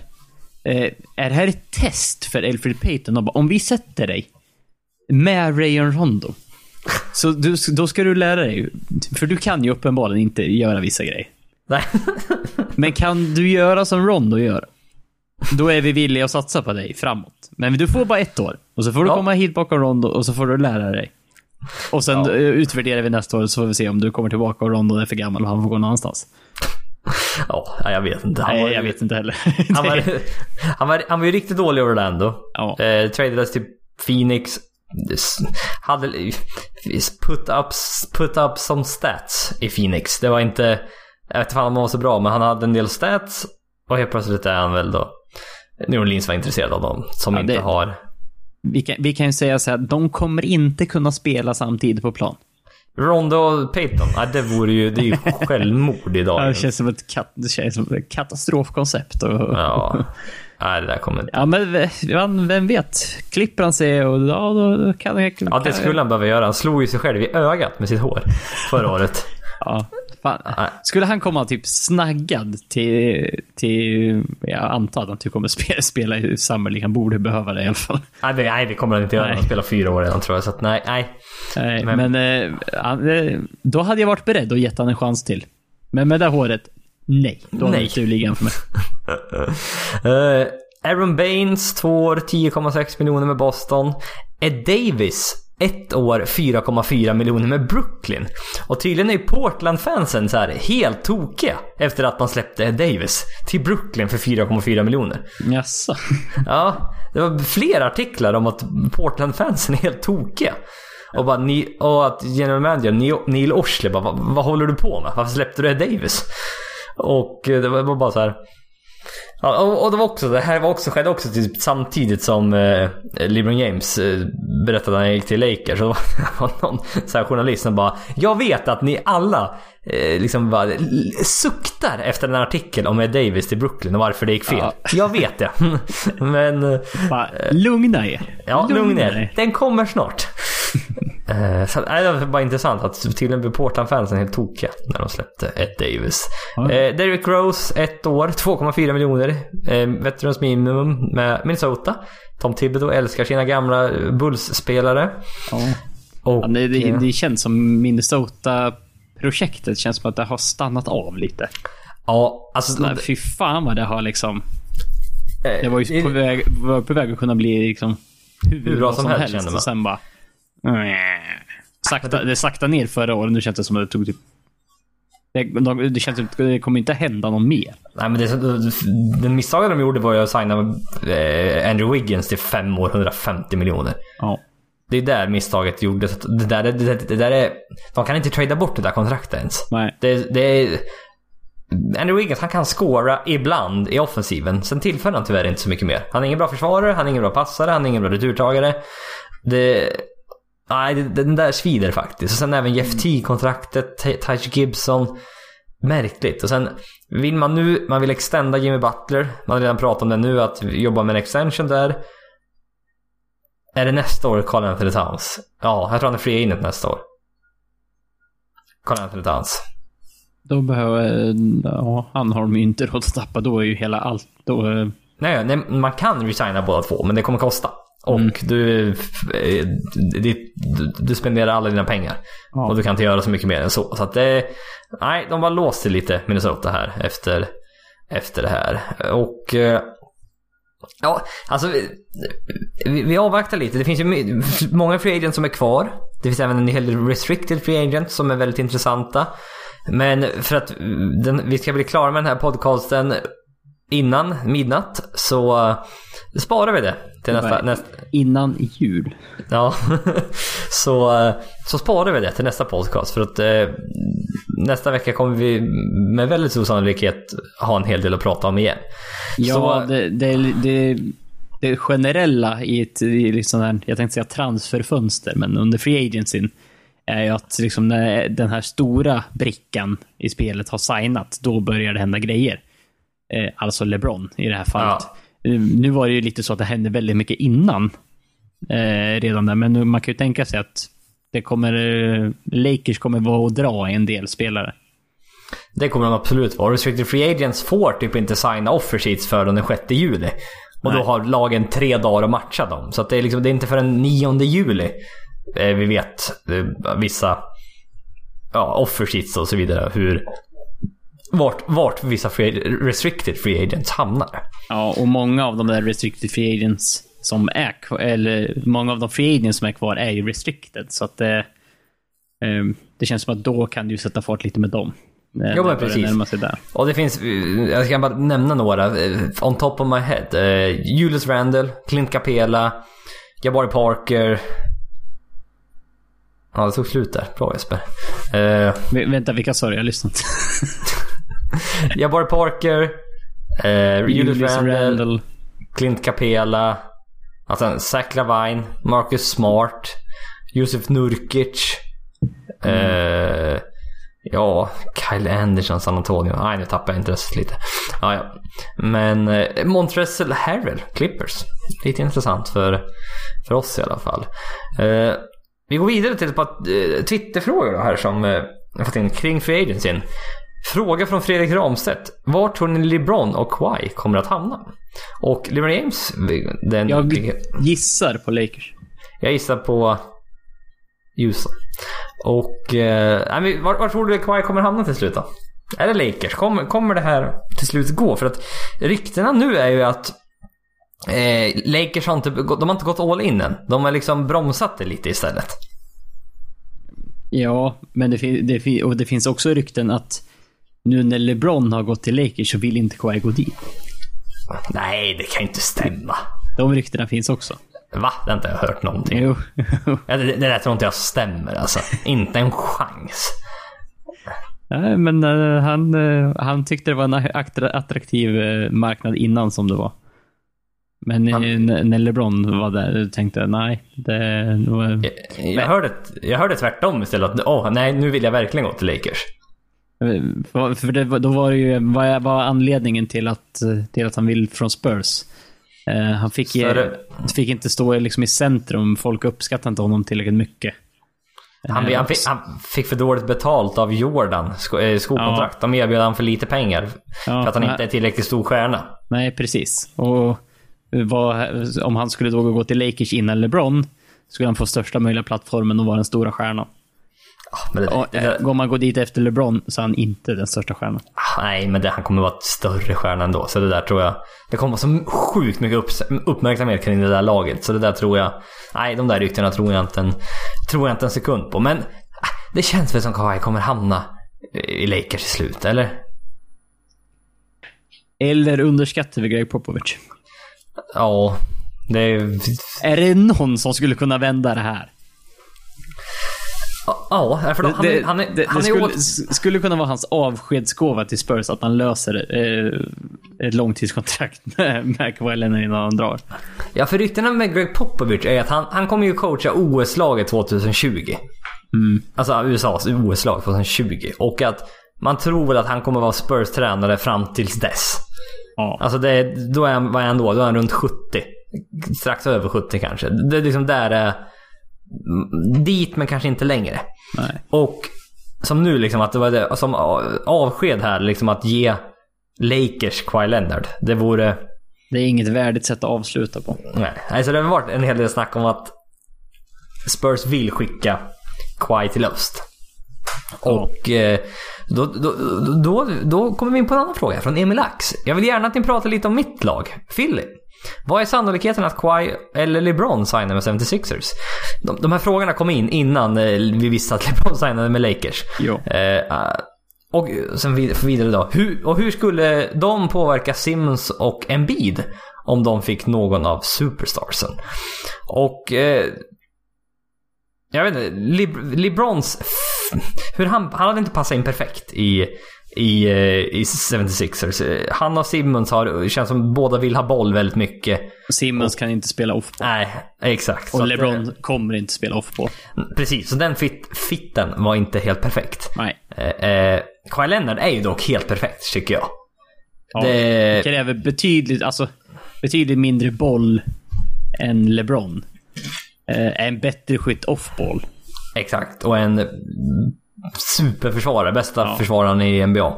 Eh, är det här ett test för Elfrid Payton? Och bara, Om vi sätter dig med Rayon Rondo. Så du, då ska du lära dig. För du kan ju uppenbarligen inte göra vissa grejer. Nej. Men kan du göra som Rondo gör? Då är vi villiga att satsa på dig framåt. Men du får bara ett år. Och så får du Ja. komma hit bakom Rondo och så får du lära dig. Och sen Ja. eh, utvärderar vi nästa år så får vi se om du kommer tillbaka och Rondo är för gammal och han får gå någon annanstans. ja, jag vet inte. Han var, Nej, jag vet inte heller. Han var, han, var, han var ju riktigt dålig i Orlando. Ja. Eh, tradades till Phoenix. Hade put up, put up some stats i Phoenix. Det var inte... Jag vet inte om han var så bra, men han hade en del stats. Och helt plötsligt är han väl då... New Orleans var intresserad av dem. Som Ja, inte det- har... Vi kan, vi kan ju säga så här, de kommer inte kunna spela samtidigt på plan. Rondo och Payton. Ja, det vore ju... Det är ju självmord idag. Det känns som ett, kat, det känns som ett katastrofkoncept. Och, Ja. Nej, det där kommer inte... Ja, men vem, vet? Klipper han sig och ja, då, då kan jag... Ja, det skulle han behöva göra. Han slog ju sig själv i ögat med sitt hår förra året. Ja, fan. Nej. Skulle han komma typ snaggad till, till jag antar att han typ kommer spela, spela i Summer League. Han borde behöva det i alla fall. Nej, det, nej, det kommer han inte göra. Han spelar fyra år redan tror jag. Så att nej, nej. Nej, Men- men eh, eh, då hade jag varit beredd att ge han en chans till. Men med det håret, nej. Då Nej. inte ur ligan för mig. Uh, Aaron Baines, två år, 10,6 miljoner med Boston. Ed Davis, ett år, 4,4 miljoner med Brooklyn. Och tydligen är ju Portland-fansen så här helt tokiga efter att man släppte Davis till Brooklyn för 4,4 miljoner. Jaså? Ja, det var flera artiklar om att Portland-fansen är helt tokiga. Och, bara, ni, och att general manager Neil- Oshley bara, vad, vad håller du på med? Varför släppte du Davis? Och det var bara så här. Ja, och, och det var också, det här var också, skedde också typ samtidigt som eh, LeBron James eh, berättade att han gick till Lakers. Så det var någon så här journalist som bara Jag vet att ni alla eh, liksom bara suktar efter en artikel om Ed Davis till Brooklyn och varför det gick fel. Ja. Jag vet det. Men eh, Bara, lugna er. ja, lugn ner. Den kommer snart. Eh, så, nej, det var bara intressant att tydligen blev Portland-fansen helt tokiga när de släppte Ed Davis. Ja. Eh, Derrick Rose, ett år, 2,4 miljoner. Eh, veterans minimum med Minnesota. Tom Thibodeau älskar sina gamla eh, Bulls-spelare. Ja. Och, Ja, det, det, eh, det känns som Minnesota-projektet känns som att det har stannat av lite. ja, alltså... Nej, fy fan vad det har liksom... eh, Det var ju på väg, var på väg att kunna bli liksom hur, bra som helst, kände man. Och sen bara... Sakta, det sakta ner förra året. Nu känns det som att det tog typ... Det, de- det känns som att det kommer inte hända någon mer. Nej men det, den misstaget de gjorde var ju att signa eh, Andrew Wiggins till 5 år, 150 miljoner. Ja. Det är där misstaget gjordes. Det där, det, det, det där är... De kan inte trada bort det där kontraktet ens. Nej. Det, det är... Andrew Wiggins, han kan scora ibland i offensiven. Sen tillför han tyvärr inte så mycket mer. Han är ingen bra försvarare, han är ingen bra passare, han är ingen bra returtagare. Det... Nej, den där svider faktiskt. Och sen även Jeff T-kontraktet, Ty- Tyge Gibson. Märkligt. Och sen vill man nu, man vill extenda Jimmy Butler. Man har redan pratat om det nu, att jobba med en extension där. Är det nästa år Carl Anthony Towns? Ja, jag tror han är free agent nästa år. Carl Anthony Towns. Då behöver... Ja, han har de ju inte råd att tappa. Då är ju hela allt... Då, eh, Nej, nej, man kan resigna båda två, men det kommer kosta. Och Mm. du, eh, du, du, spenderar alla dina pengar. Ja. Och du kan inte göra så mycket mer än så. Så att det... Nej, de var låst lite, Minnesota här, efter, efter det här. Och... eh, Ja, alltså vi, vi, vi avvaktar lite. Det finns ju många free agents som är kvar. Det finns även en hel del restricted free agents som är väldigt intressanta. Men för att den, vi ska bli klara med den här podcasten innan midnatt så uh, sparar vi det till nästa, nästa, innan jul. Ja, så, eh, så sparar vi det till nästa podcast. För att eh, nästa vecka kommer vi med väldigt stor sannolikhet ha en hel del att prata om igen. Ja, Så- det, det, det, det generella i ett i liksom här, jag tänkte säga transferfönster, men under free agencyn är ju att liksom när den här stora brickan i spelet har signat, då börjar det hända grejer. Eh, alltså LeBron i det här fallet. Eh, Nu var det ju lite så att det hände väldigt mycket innan. Eh, redan där, men nu- man kan ju tänka sig att det kommer, eh, Lakers kommer vara och dra en del spelare. Det kommer de absolut vara. Restricted Free Agents får typ inte signa offer sheets förrän den 6 juli. Och då Nej. har lagen tre dagar att matcha dem. Så det, är liksom, det är inte förrän 9 juli eh, vi vet eh, vissa ja, offer sheets och så vidare. Hur, vart, vart vissa free, restricted free agents hamnar. Ja, och många av de där restricted free agents som är kvar, eller många av de free agents som är kvar är ju restricted. Så att det, eh, det känns som att då kan du sätta fart lite med dem. Eh, Jo, men precis. Och det finns, jag ska bara nämna några. eh, On top of my head. Eh, Julius Randle, Clint Capela, Jabari Parker. Ja, det tog slut där. Bra Jesper. Eh, Vä- Vänta, vilka sa du? Jag har lyssnat. Jabari Parker, eh, Julius Randle, Randle. Clint Capela, alltså Zach Lavine, Marcus Smart, Josef Nurkic, eh, ja, Kyle Anderson, San Antonio. Nej, nu tappar jag intresset lite. Ja, ja. Men eh, Montrezl Harrell, Clippers. Lite intressant för, för oss i alla fall. Eh, vi går vidare till ett par eh, Twitterfrågor då här som eh, jag fått in kring Free Agencyn. Fråga från Fredrik Ramstedt. Var tror ni LeBron och Kawhi kommer att hamna? Och LeBron James, den, Jag gissar på Lakers. jag gissar på Houston. Och eh, var, var tror du Kawhi kommer hamna till slut då? Är det Lakers? Kommer, kommer det här till slut gå? För att ryktena nu är ju att eh, Lakers har inte, de har inte gått all in än. De har liksom bromsat det lite istället. Ja, men det, det, och det finns också rykten att nu när LeBron har gått till Lakers så vill inte Kawhi gå dit. Nej, det kan inte stämma. De ryktena finns också. Va? Det har inte jag hört någonting. Jo. Det, det där tror inte jag stämmer alltså. inte en chans. Nej, men eh, han, eh, han tyckte det var en attra- attraktiv eh, marknad innan som det var. Men Han- när LeBron var där tänkte jag nej, det det var... Jag, jag, hörde, jag hörde tvärtom istället. Att, åh, nej, nu vill jag verkligen gå till Lakers. För, det, då var det ju, vad var anledningen till att, eh, till att han vill från Spurs? Eh, han fick, det- fick inte stå liksom i centrum, folk uppskattade inte honom tillräckligt mycket. Han, Eh, han, fick, han fick för dåligt betalt av Jordan, sko, eh, skokontrakt. De erbjöd han för lite pengar. Ja, för att han inte är tillräckligt stor stjärna. Nej, precis. Och vad, om han skulle då gå till Lakers innan LeBron, skulle han få största möjliga plattformen och vara den stora stjärnan. Men det, Och, det, går man gå dit efter LeBron så är han inte den största stjärnan. nej, men det, han kommer vara ett större stjärna ändå. Så det där tror jag... Det kommer vara så sjukt mycket upp, uppmärksamhet kring det där laget. Så det där tror jag... Nej, de där ryktena tror jag inte en, tror jag inte en sekund på. Men ah, det känns väl som Kawhi kommer hamna i Lakers i slut, eller? Eller underskattar vi Greg Popovich? Ja, det. Är det någon som skulle kunna vända det här? Ja, för han, det, är- han, är- det, det han är skulle, åt... skulle kunna vara hans avskedsgåva till Spurs att han löser eh, ett långtidskontrakt med, Leonard innan han drar. Ja, för ryktena med Greg Popovich är att han, han kommer ju coacha OS-laget 2020. Mm. Alltså USAs OS-lag 2020. Och att man tror väl att han kommer vara Spurs tränare fram tills dess. Ja. Alltså det, är- då är han, vad är han då? Då är han runt 70. Strax över 70 kanske. Det är liksom där är... mm, Dit men kanske inte längre. Nej. Och som nu liksom att det var det, som avsked här liksom att ge Lakers Kawhi Leonard. Det vore... Det är inget värdigt sätt att avsluta på. Nej. Alltså det har varit en hel del snack om att Spurs vill skicka Kawhi till öst. Och eh, då, då, då, då kommer vi in på en annan fråga från Emil Ax. Jag vill gärna att ni pratar lite om mitt lag, Philly. Vad är sannolikheten att Kawhi eller LeBron signar med 76ers? De, de här frågorna kom in innan eh, vi visste att LeBron signade med Lakers. Jo. Eh, och sen vid- vidare då. Hur, och hur skulle de påverka Simmons och Embiid om de fick någon av superstarsen? Och... Eh, jag vet inte, Lib- LeBrons... Hur han, han hade inte passat in perfekt i, i, eh, i 76ers. Eh, Han och Simmons har, känns som båda vill ha boll väldigt mycket. Simmons kan inte spela off Nej, exakt. Och att, LeBron kommer inte spela off på. eh, Precis, så den fit, fitten var inte helt perfekt. Nej. Eh, eh, Kawhi Leonard är ju dock helt perfekt, tycker jag. Ja. Det- kräver betydligt, alltså, betydligt mindre boll än LeBron. Eh, är en bättre skytt off-ball. Exakt, och en superförsvarare. Bästa Ja. försvararen i NBA.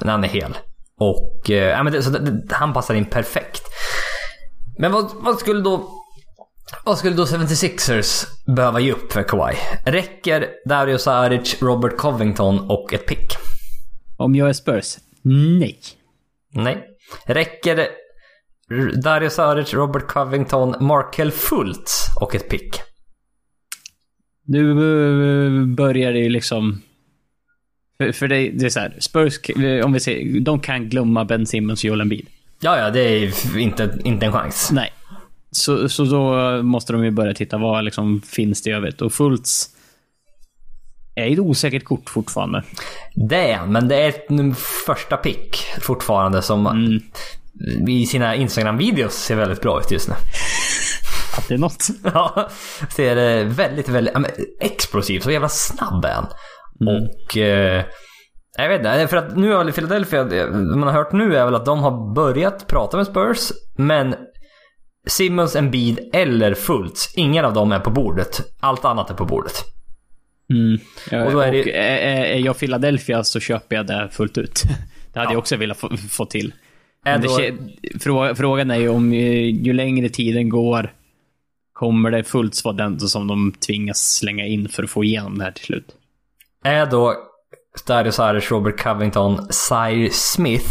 När han är hel. Och eh, ja, men det, så det, det, han passar in perfekt. Men vad, vad skulle då... Vad skulle då 76ers behöva ge upp för Kawhi? Räcker Dario Saric, Robert Covington och ett pick? Om jag är Spurs? Nej. Nej. Räcker R- Dario Saric, Robert Covington, Markel Fultz och ett pick? Nu eh, börjar det ju liksom... För, för det, det är så här, Spurs, om vi ser, de kan glömma Ben Simmons och Joel Embiid. Ja, ja, det är inte, inte en chans. Nej. Så, så då måste de ju börja titta vad liksom finns det i övrigt. Och Fultz är ju ett osäkert kort fortfarande. Det är men det är ett första pick fortfarande som Mm. i sina Instagram-videos ser väldigt bra ut just nu. Det är något. Ja, ser eh, väldigt, väldigt ja, men explosiv. Så jävla snabb är han. Och... Eh, jag vet inte, för att nu har väl Philadelphia, det man har hört nu är väl att de har börjat prata med Spurs, men Simmons, Embiid eller Fultz, ingen av dem är på bordet. Allt annat är på bordet. Mm. Ja, Och och då är det- är, är, är jag Philadelphia så köper jag det fullt ut. Det hade Ja. jag också velat få, få till. Det, då- frågan är ju om eh, ju längre tiden går kommer det fullt vara den som de tvingas slänga in för att få igenom det här till slut. är då Dario Saric, Robert Covington, Cyrus Smith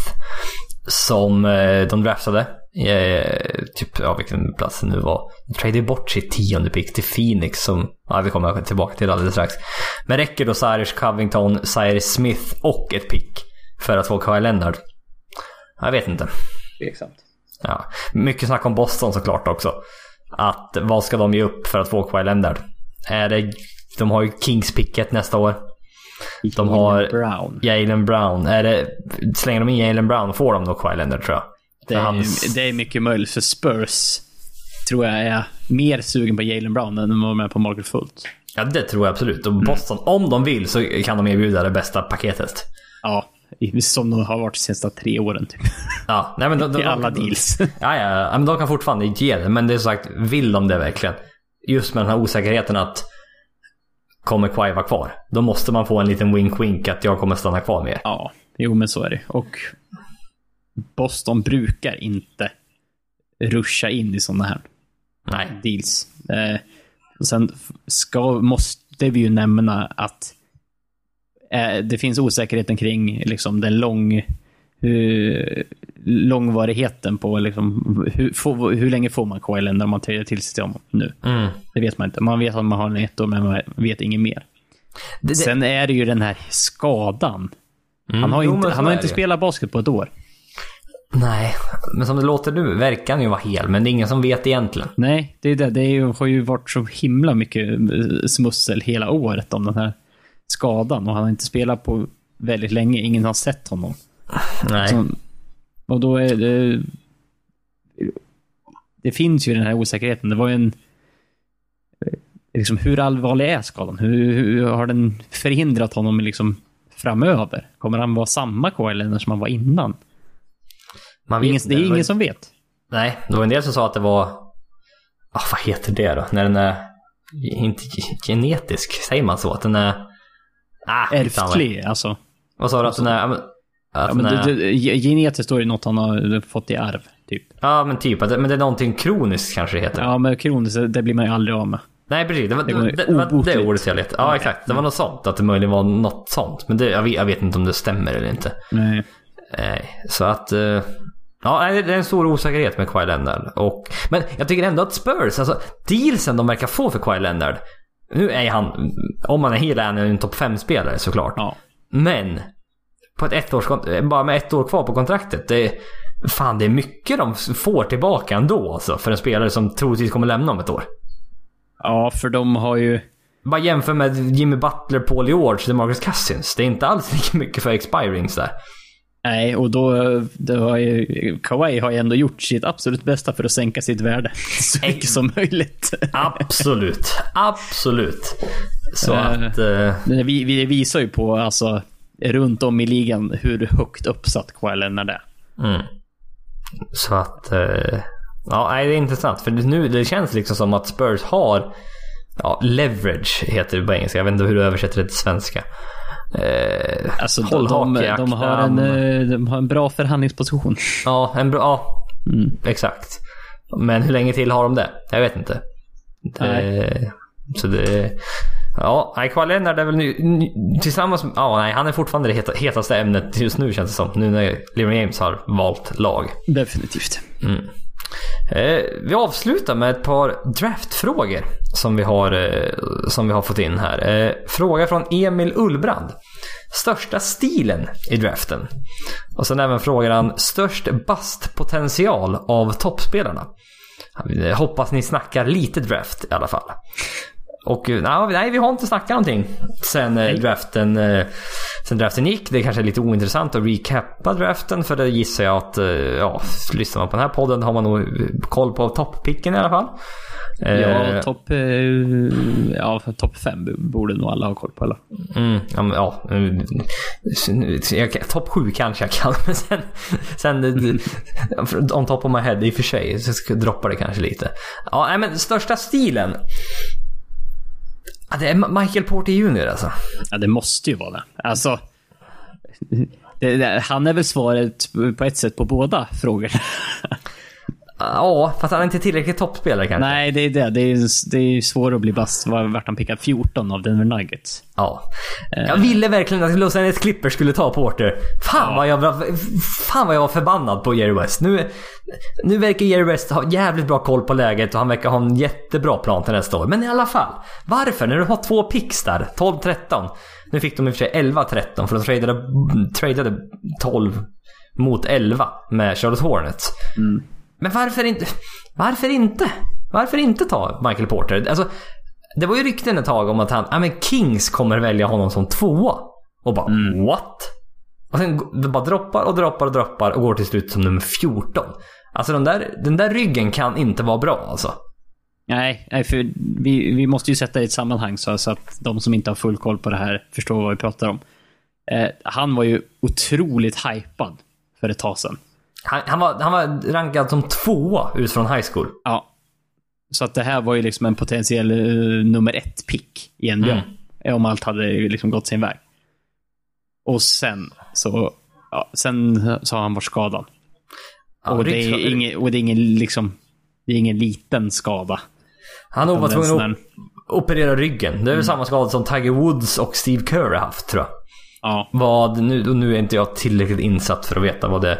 som eh, de draftade. Eh, typ, ja vilken plats det nu var. De tradade bort sitt tionde pick till Phoenix som, ja vi kommer tillbaka till alldeles strax. Men räcker då Cyrus, Covington, Cyrus Smith och ett pick för att få Kawhi Leonard? Jag vet inte. Tveksamt. Ja. Mycket snack om Boston såklart också. Att vad ska de ge upp för att få Kawhi Leonard? Är det, de har ju Kings-picket nästa år. De har- Brown. Jalen Brown. Är det, slänger de in Jalen Brown får de då Kawhi Leonard tror jag. Det är, hans- det är mycket möjligt för Spurs. Tror jag är mer sugen på Jalen Brown än de var med på Margaret Fultz. Ja det tror jag absolut. Och Boston, om de vill så kan de erbjuda det bästa paketet. Ja, som de har varit de senaste tre åren. Typ. Ja, nej men de, de, I alla deals. Ja, ja, men de kan fortfarande ge det. Men det är som sagt, vill de det verkligen? Just med den här osäkerheten att kommer Kawhi vara kvar? Då måste man få en liten wink-wink att jag kommer stanna kvar med er. Ja, jo men så är det. Och Boston brukar inte ruscha in i sådana här Nej. deals. Eh, och sen ska, måste vi ju nämna att eh, det finns osäkerheten kring liksom, den lång, hur, långvarigheten på liksom, hur, får, hur länge får man KL när man tar till sig honom nu. Mm. Det vet man inte. Man vet att man har en ett år, men man vet inget mer. Det, det, Sen är det ju den här skadan. Mm. Han har, Jo, inte, han har inte spelat basket på ett år. Nej, men som det låter nu verkar han ju vara hel. Men det är ingen som vet egentligen. Nej, det är det. Det är ju, har ju varit så himla mycket smussel hela året om den här skadan och han har inte spelat på väldigt länge. Ingen har sett honom. Nej. Så, och då är det... det finns ju den här osäkerheten. Det var ju en... Liksom, hur allvarlig är skadan? Hur, hur har den förhindrat honom liksom framöver? Kommer han vara samma Leonard som han var innan? Man Ingen, vet det är ingen som vet. Nej, det var en del som sa att det var... Ah, vad heter det då? När den är... Inte genetisk, säger man så? Att den är... Ah. Ärftlig, alltså. Vad sa du? Att den är... Att Ja, den är, det, det, ge- genetiskt då är det något han har fått i arv, typ. ja men typ. Men det är någonting kroniskt kanske det heter. Ja, men kroniskt, det blir man ju aldrig av med. Nej precis, det var det, var- det, var det ordet jag letade. Ja exakt, det var något sånt. Att det möjligen var något sånt. Men det, jag, vet, jag vet inte om det stämmer eller inte. Nej. Nej, så att... eh, Ja, det är en stor osäkerhet med Kawhi Leonard. Och, men jag tycker ändå att Spurs, alltså dealsen de verkar få för Kawhi Leonard. Nu är han, om han är hel är han en topp 5-spelare såklart. Ja. Men, på ett ettårs, bara med ett år kvar på kontraktet. Det, fan, det är mycket de får tillbaka ändå alltså. För en spelare som troligtvis kommer lämna om ett år. Ja, för de har ju... Bara jämför med Jimmy Butler, Paul George, DeMarcus Cousins. Det är inte alls lika mycket för expirings där. Nej, och då... Det har ju, Kawhi har ju ändå gjort sitt absolut bästa för att sänka sitt värde så mycket som möjligt. Absolut, absolut. Så Eh. att... Det vi, vi visar ju på, alltså, runt om i ligan hur högt uppsatt Kawhi Leonard är. Mm. Så att... eh, ja, det är intressant. För nu det känns liksom som att Spurs har... Ja, leverage heter det på engelska. Jag vet inte hur du översätter det till svenska. Eh, Alltså, de, hållhake de, de, har en, akten. eh, de har en bra förhandlingsposition. Ja, en bra... Ja, Mm. exakt. Men hur länge till har de det? Jag vet inte. Det. Så det... Ja, nej, Kawhi Leonard är väl nu, tillsammans med... Ja, nej, han är fortfarande det heta, hetaste ämnet just nu känns det som. Nu när LeBron James har valt lag. Definitivt. Eh, Eh, vi avslutar med ett par draftfrågor som vi har, eh, som vi har fått in här. Eh, fråga från Emil Ullbrand. Största stilen i draften? Och sen även frågar han störst bastpotential av toppspelarna. Hoppas ni snackar lite draft i alla fall. Och eh, nej, vi har inte snackat någonting sen eh, draften, eh, sen draften gick. Det är kanske är lite ointressant att recappa draften för det gissar jag att, eh, ja, lyssnar man på den här podden har man nog koll på topppicken i alla fall. Ja, topp ja, top fem borde nog alla ha koll på. Eller? Mm, ja, men, ja. Topp sju kanske jag kan, men sen... sen. On top of my head i och för sig, så droppar det kanske lite. Ja, nej, men största stilen. Ja, det är Michael Porter Jr alltså. Ja, det måste ju vara det. Alltså, det, det, han är väl svaret på ett sätt på båda frågorna. Ja, fast han är inte tillräckligt toppspelare kanske. Nej, det är det. Det är, det är svårt att bli bast. Var- Vart han pickad 14 av Denver Nuggets. Ja. Jag ville verkligen att Los Angeles Clippers skulle ta Porter. Fan, vad jag, var- fan vad jag var förbannad på Jerry West. Nu, nu verkar Jerry West ha jävligt bra koll på läget och han verkar ha en jättebra plan till nästa år. Men i alla fall. Varför? När du har två picks där, 12-13. Nu fick de i och för sig 11-13 för de tradade, tradade 12 mot 11 med Charlotte Hornets. Men varför inte? Varför inte? Varför inte ta Michael Porter? Alltså, det var ju rykten ett tag om att han, ja men Kings kommer välja honom som tvåa. Och bara what? Och sen det bara droppar och droppar och droppar och går till slut som nummer 14. Alltså den där, den där ryggen kan inte vara bra alltså. Nej, nej för vi, vi måste ju sätta det i ett sammanhang så, så att de som inte har full koll på det här förstår vad vi pratar om. Eh, han var ju otroligt hypad för ett tag sedan. Han, han, var, han var rankad som tvåa ut från high school. Ja. Så att det här var ju liksom en potentiell eh, nummer ett pick i NBA. Mm. Om allt hade liksom gått sin väg. Och sen så, ja, sen så har han varit skadad. Ja, och, det är ingen, och det är ingen liksom, det är ingen liten skada. Han var tvungen en att operera ryggen. Det är väl samma skada som Tiger Woods och Steve Kerr har haft tror jag. Ja, Vad, nu, och nu är inte jag tillräckligt insatt för att veta vad det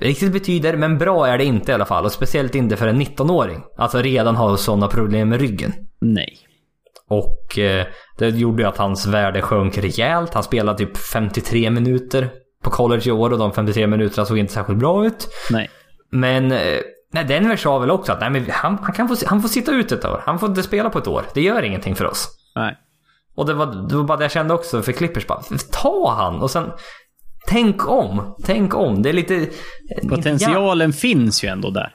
riktigt betyder. Men bra är det inte i alla fall. Och speciellt inte för en 19-åring. Alltså redan har sådana problem med ryggen. nej. Och eh, det gjorde ju att hans värde sjönk rejält. Han spelade typ 53 minuter på college i år och de 53 minuterna såg inte särskilt bra ut. Nej. Men eh, nej, Denver sa väl också att nej, men han, han, kan få, han får sitta ut ett år. Han får inte spela på ett år. Det gör ingenting för oss. Nej. Och det var, det var bara det jag kände också för Clippers. Bara, ta han och sen Tänk om. Tänk om. Det är lite... Potentialen finns ju ändå där.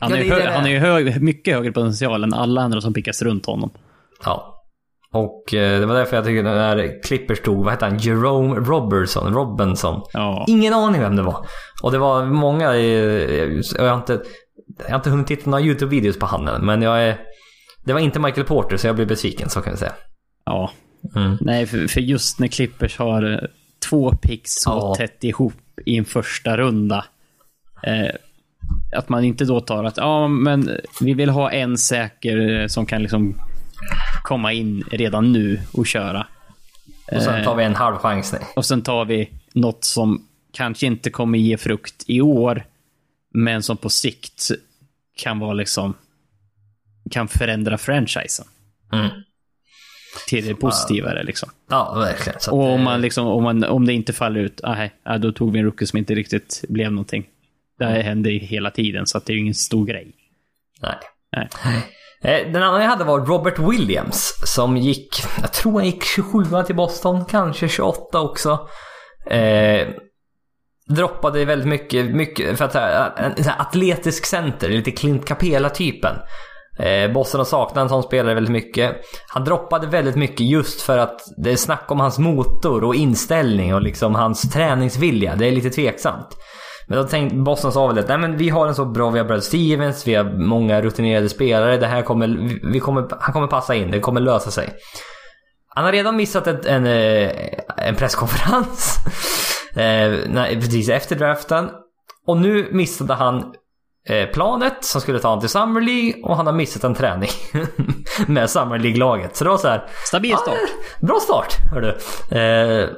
Han, Ja, är, ju är hö- det. han är ju hög, mycket högre potential än alla andra som pickas runt honom. Ja. Och eh, det var därför jag tycker när Clippers tog, vad hette han, Jerome Robertson, Robinson. Ja. Ingen aning vem det var. Och det var många, i- jag har inte, jag har inte hunnit titta några YouTube-videos på han men jag är, det var inte Michael Porter så jag blev besviken så kan vi säga. ja. Mm. Nej, för, för just när Clippers har eh, två picks så Ja. tätt ihop i en första runda. Eh, att man inte då tar att ja, men vi vill ha en säker eh, som kan liksom komma in redan nu och köra. Och sen tar vi en halv chansning. Och sen tar vi något som kanske inte kommer ge frukt i år, men som på sikt kan vara liksom kan förändra franchisen Mm. Till det positivare liksom. Ja, verkligen. Så Och om, man liksom, om, man, om det inte faller ut, ah, nej, ah, då tog vi en rookie som inte riktigt blev någonting. Det här händer ju hela tiden, så att det är ju ingen stor grej. Nej. Nej. Eh, Den andra jag hade var Robert Williams som gick, jag tror han gick 27 till Boston, kanske 28 också. Eh, droppade väldigt mycket, mycket för att en, en här atletisk center, lite Clint Capela-typen. Eh, Boston har saknat en sån spelare väldigt mycket. Han droppade väldigt mycket just för att det är snack om hans motor och inställning och liksom hans träningsvilja. Det är lite tveksamt. Men då tänkte Boston sa väl att nej men vi har en så bra, vi har Brad Stevens, vi har många rutinerade spelare. Det här kommer, vi- kommer, han kommer passa in, det kommer lösa sig. Han har redan missat ett, en, eh, en presskonferens eh, precis efter draften. Och nu missade han planet som skulle ta honom till Summer League och han har missat en träning med Summer League-laget. Så det var så här, Stabil start. ja, bra start hördu. Eh,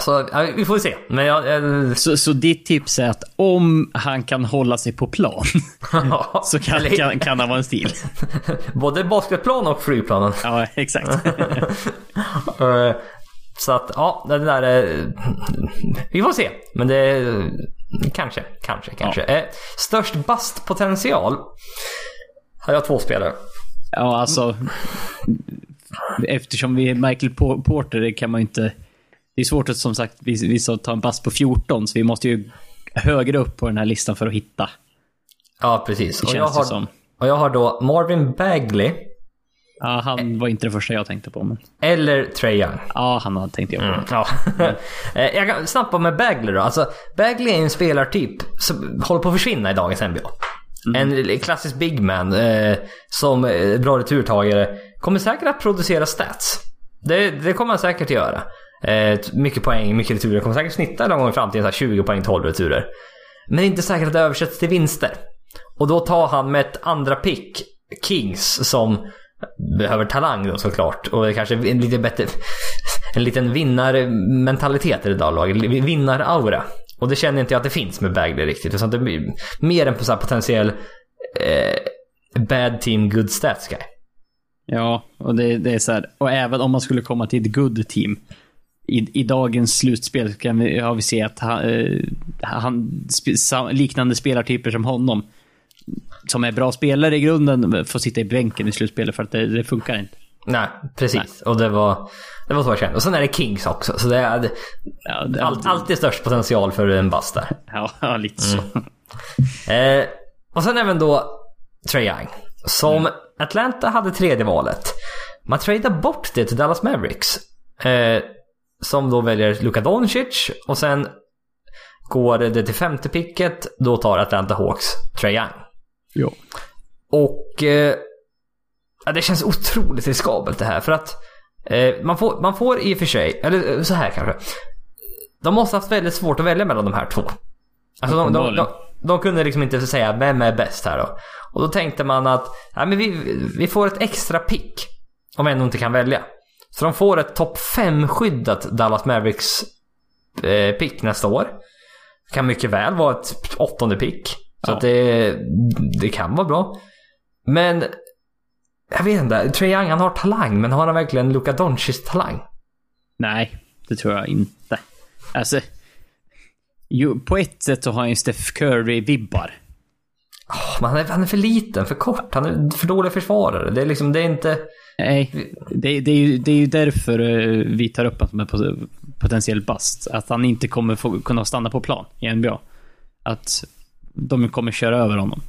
så ja, vi får se. Men jag... Eh, Så, så ditt tips är att om han kan hålla sig på plan, så kan, eller- kan, kan han vara en stil. Både basketplan och flygplanen. Ja, exakt. Eh, Så att, ja, det där är... Vi får se. Men det Kanske, kanske, kanske. Eh, Störst bastpotential har jag två spelare. Ja, alltså. Eftersom vi är Michael Po- Porter kan man ju inte... Det är svårt att som sagt, vi, vi sa ta en bast på 14, så vi måste ju högre upp på den här listan för att hitta. Ja, precis. Det Och jag, känns har, som. och jag har då Marvin Bagley Ja, han var inte det första jag tänkte på, men... eller Trey Young. Ja, han hade tänkte jag på. Ja. Eh, jag kan snabbt med Bagley då. Alltså, Bagley är en spelartyp som håller på att försvinna i dagens NBA. En klassisk big man eh, som eh, bra returtagare. Kommer säkert att producera stats. Det, det kommer han säkert att göra. Eh, mycket poäng, mycket returer. Kommer säkert snitta någon gång i framtiden så här 20 poäng, 12 returer. Men det är inte säkert att det översätts till vinster. Och då tar han med ett andra pick Kings som behöver talang då såklart. Och det är kanske en lite bättre... En liten vinnarmentalitet i det där laget. Vinnaraura. Och det känner inte jag att det finns med Bagley riktigt. Utan det blir mer en så potentiell eh, bad team good stats guy. Ja, och det, det är så här. Och även om man skulle komma till ett good team. I, i dagens slutspel kan vi, har vi sett att han, eh, han, liknande spelartyper som honom, som är bra spelare i grunden, får sitta i bänken i slutspelet för att det, det funkar inte. Nej, precis. Och det var, det var så jag kände. Och sen är det Kings också. Så det är Ja, det, all, alltid störst potential för en bust där. ja, lite så. Eh, och sen även då Trae Young. Som Atlanta hade tredje valet. Man tradar bort det till Dallas Mavericks. Eh, som då väljer Luka Doncic och sen går det till femte picket. Då tar Atlanta Hawks Trae Young. Jo. Och eh, ja, det känns otroligt riskabelt det här för att eh, man, får, man får i och för sig, eller eh, så här kanske. De måste ha haft väldigt svårt att välja mellan de här två. Alltså de, de, de, de kunde liksom inte säga vem är bäst här då. Och då tänkte man att ja, men vi, vi får ett extra pick. Om ändå inte kan välja. Så de får ett topp 5-skyddat Dallas Mavericks eh, pick nästa år. Kan mycket väl vara ett åttonde pick. Så Ja. det, det kan vara bra. Men jag vet inte. Trae Young han har talang men har han verkligen Luka Doncic talang? Nej, det tror jag inte. Alltså, jo, på ett sätt så har han ju Steph Curry-vibbar. Åh, men han är, han är för liten, för kort. Han är för dålig försvarare. Det är liksom, det är inte... Nej, det, det, är ju, det är ju därför eh, vi tar upp honom som en pot- potentiell bust. Att han inte kommer få, kunna stanna på plan i NBA. Att de kommer köra över honom.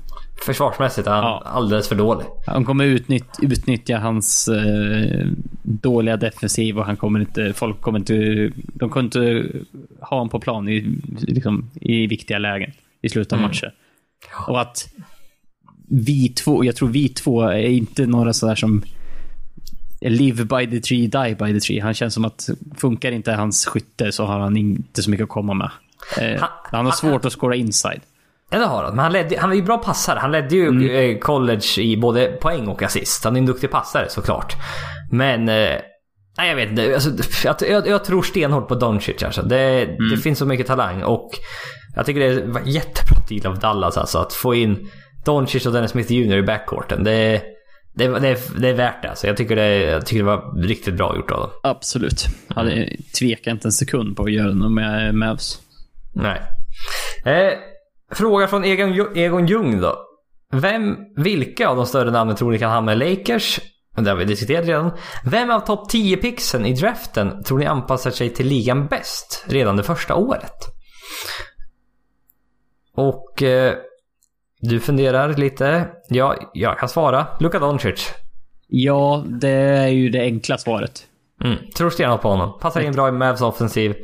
försvarsmässigt är han Ja. alldeles för dålig. Han kommer utnytt, utnyttja hans eh, dåliga defensiv och han kommer inte, folk kommer inte, de kommer inte ha honom på plan i, liksom, i viktiga lägen i slutet av matcher. Och att vi två, jag tror vi två är inte några sådär som live by the tree, die by the tree. Han känns som att funkar inte hans skytte så har han inte så mycket att komma med. Eh, Han- han har svårt att scora inside. Ja det har han. Men han, ledde, han är ju bra passare. Han ledde ju Mm. eh, college i både poäng och assist. Han är en duktig passare såklart. Men... Eh, nej jag vet inte. Alltså, jag, jag, jag tror stenhårt på Doncic alltså. Det, Mm. det finns så mycket talang och jag tycker det var jättebra deal av Dallas alltså. Att få in Doncic och Dennis Smith Jr i backcourten. Det, det, det, är- det är värt det alltså. Jag tycker det, jag tycker det var riktigt bra gjort av dem. Absolut. Han mm. tvekar inte en sekund på att göra något med Mavs. Nej. Eh, fråga från Egon, Egon Ljung då. Vem, vilka av de större namnen tror ni kan hamna i Lakers? Det har vi diskuterat redan. Vem av topp 10 pixen i draften tror ni anpassar sig till ligan bäst redan det första året? Och eh, du funderar lite. Ja, jag kan svara. Luka Doncic. Ja, det är ju det enkla svaret. Mm, tror stenhårt på honom. Passar in bra i Mavs offensiv.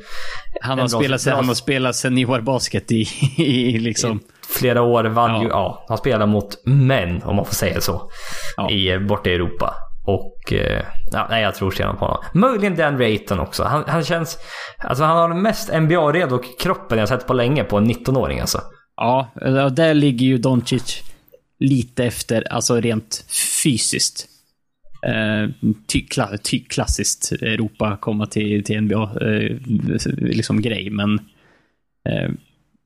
Han har, spelat, han har spelat seniorbasket i, i liksom... flera år vann Ja. ju, ja, han spelar mot män om man får säga så. Ja. I, eh, borta i Europa. Och eh, ja, nej, jag tror stenhårt på honom. Möjligen Dan Rayton också. Han, han känns... Alltså han har den mest NBA-redo kroppen jag sett på länge på en 19-åring alltså. Ja, och där ligger ju Doncic lite efter, alltså rent fysiskt. Eh, ty, kla, ty, klassiskt Europa komma till, till NBA, eh, liksom grej, men... Eh,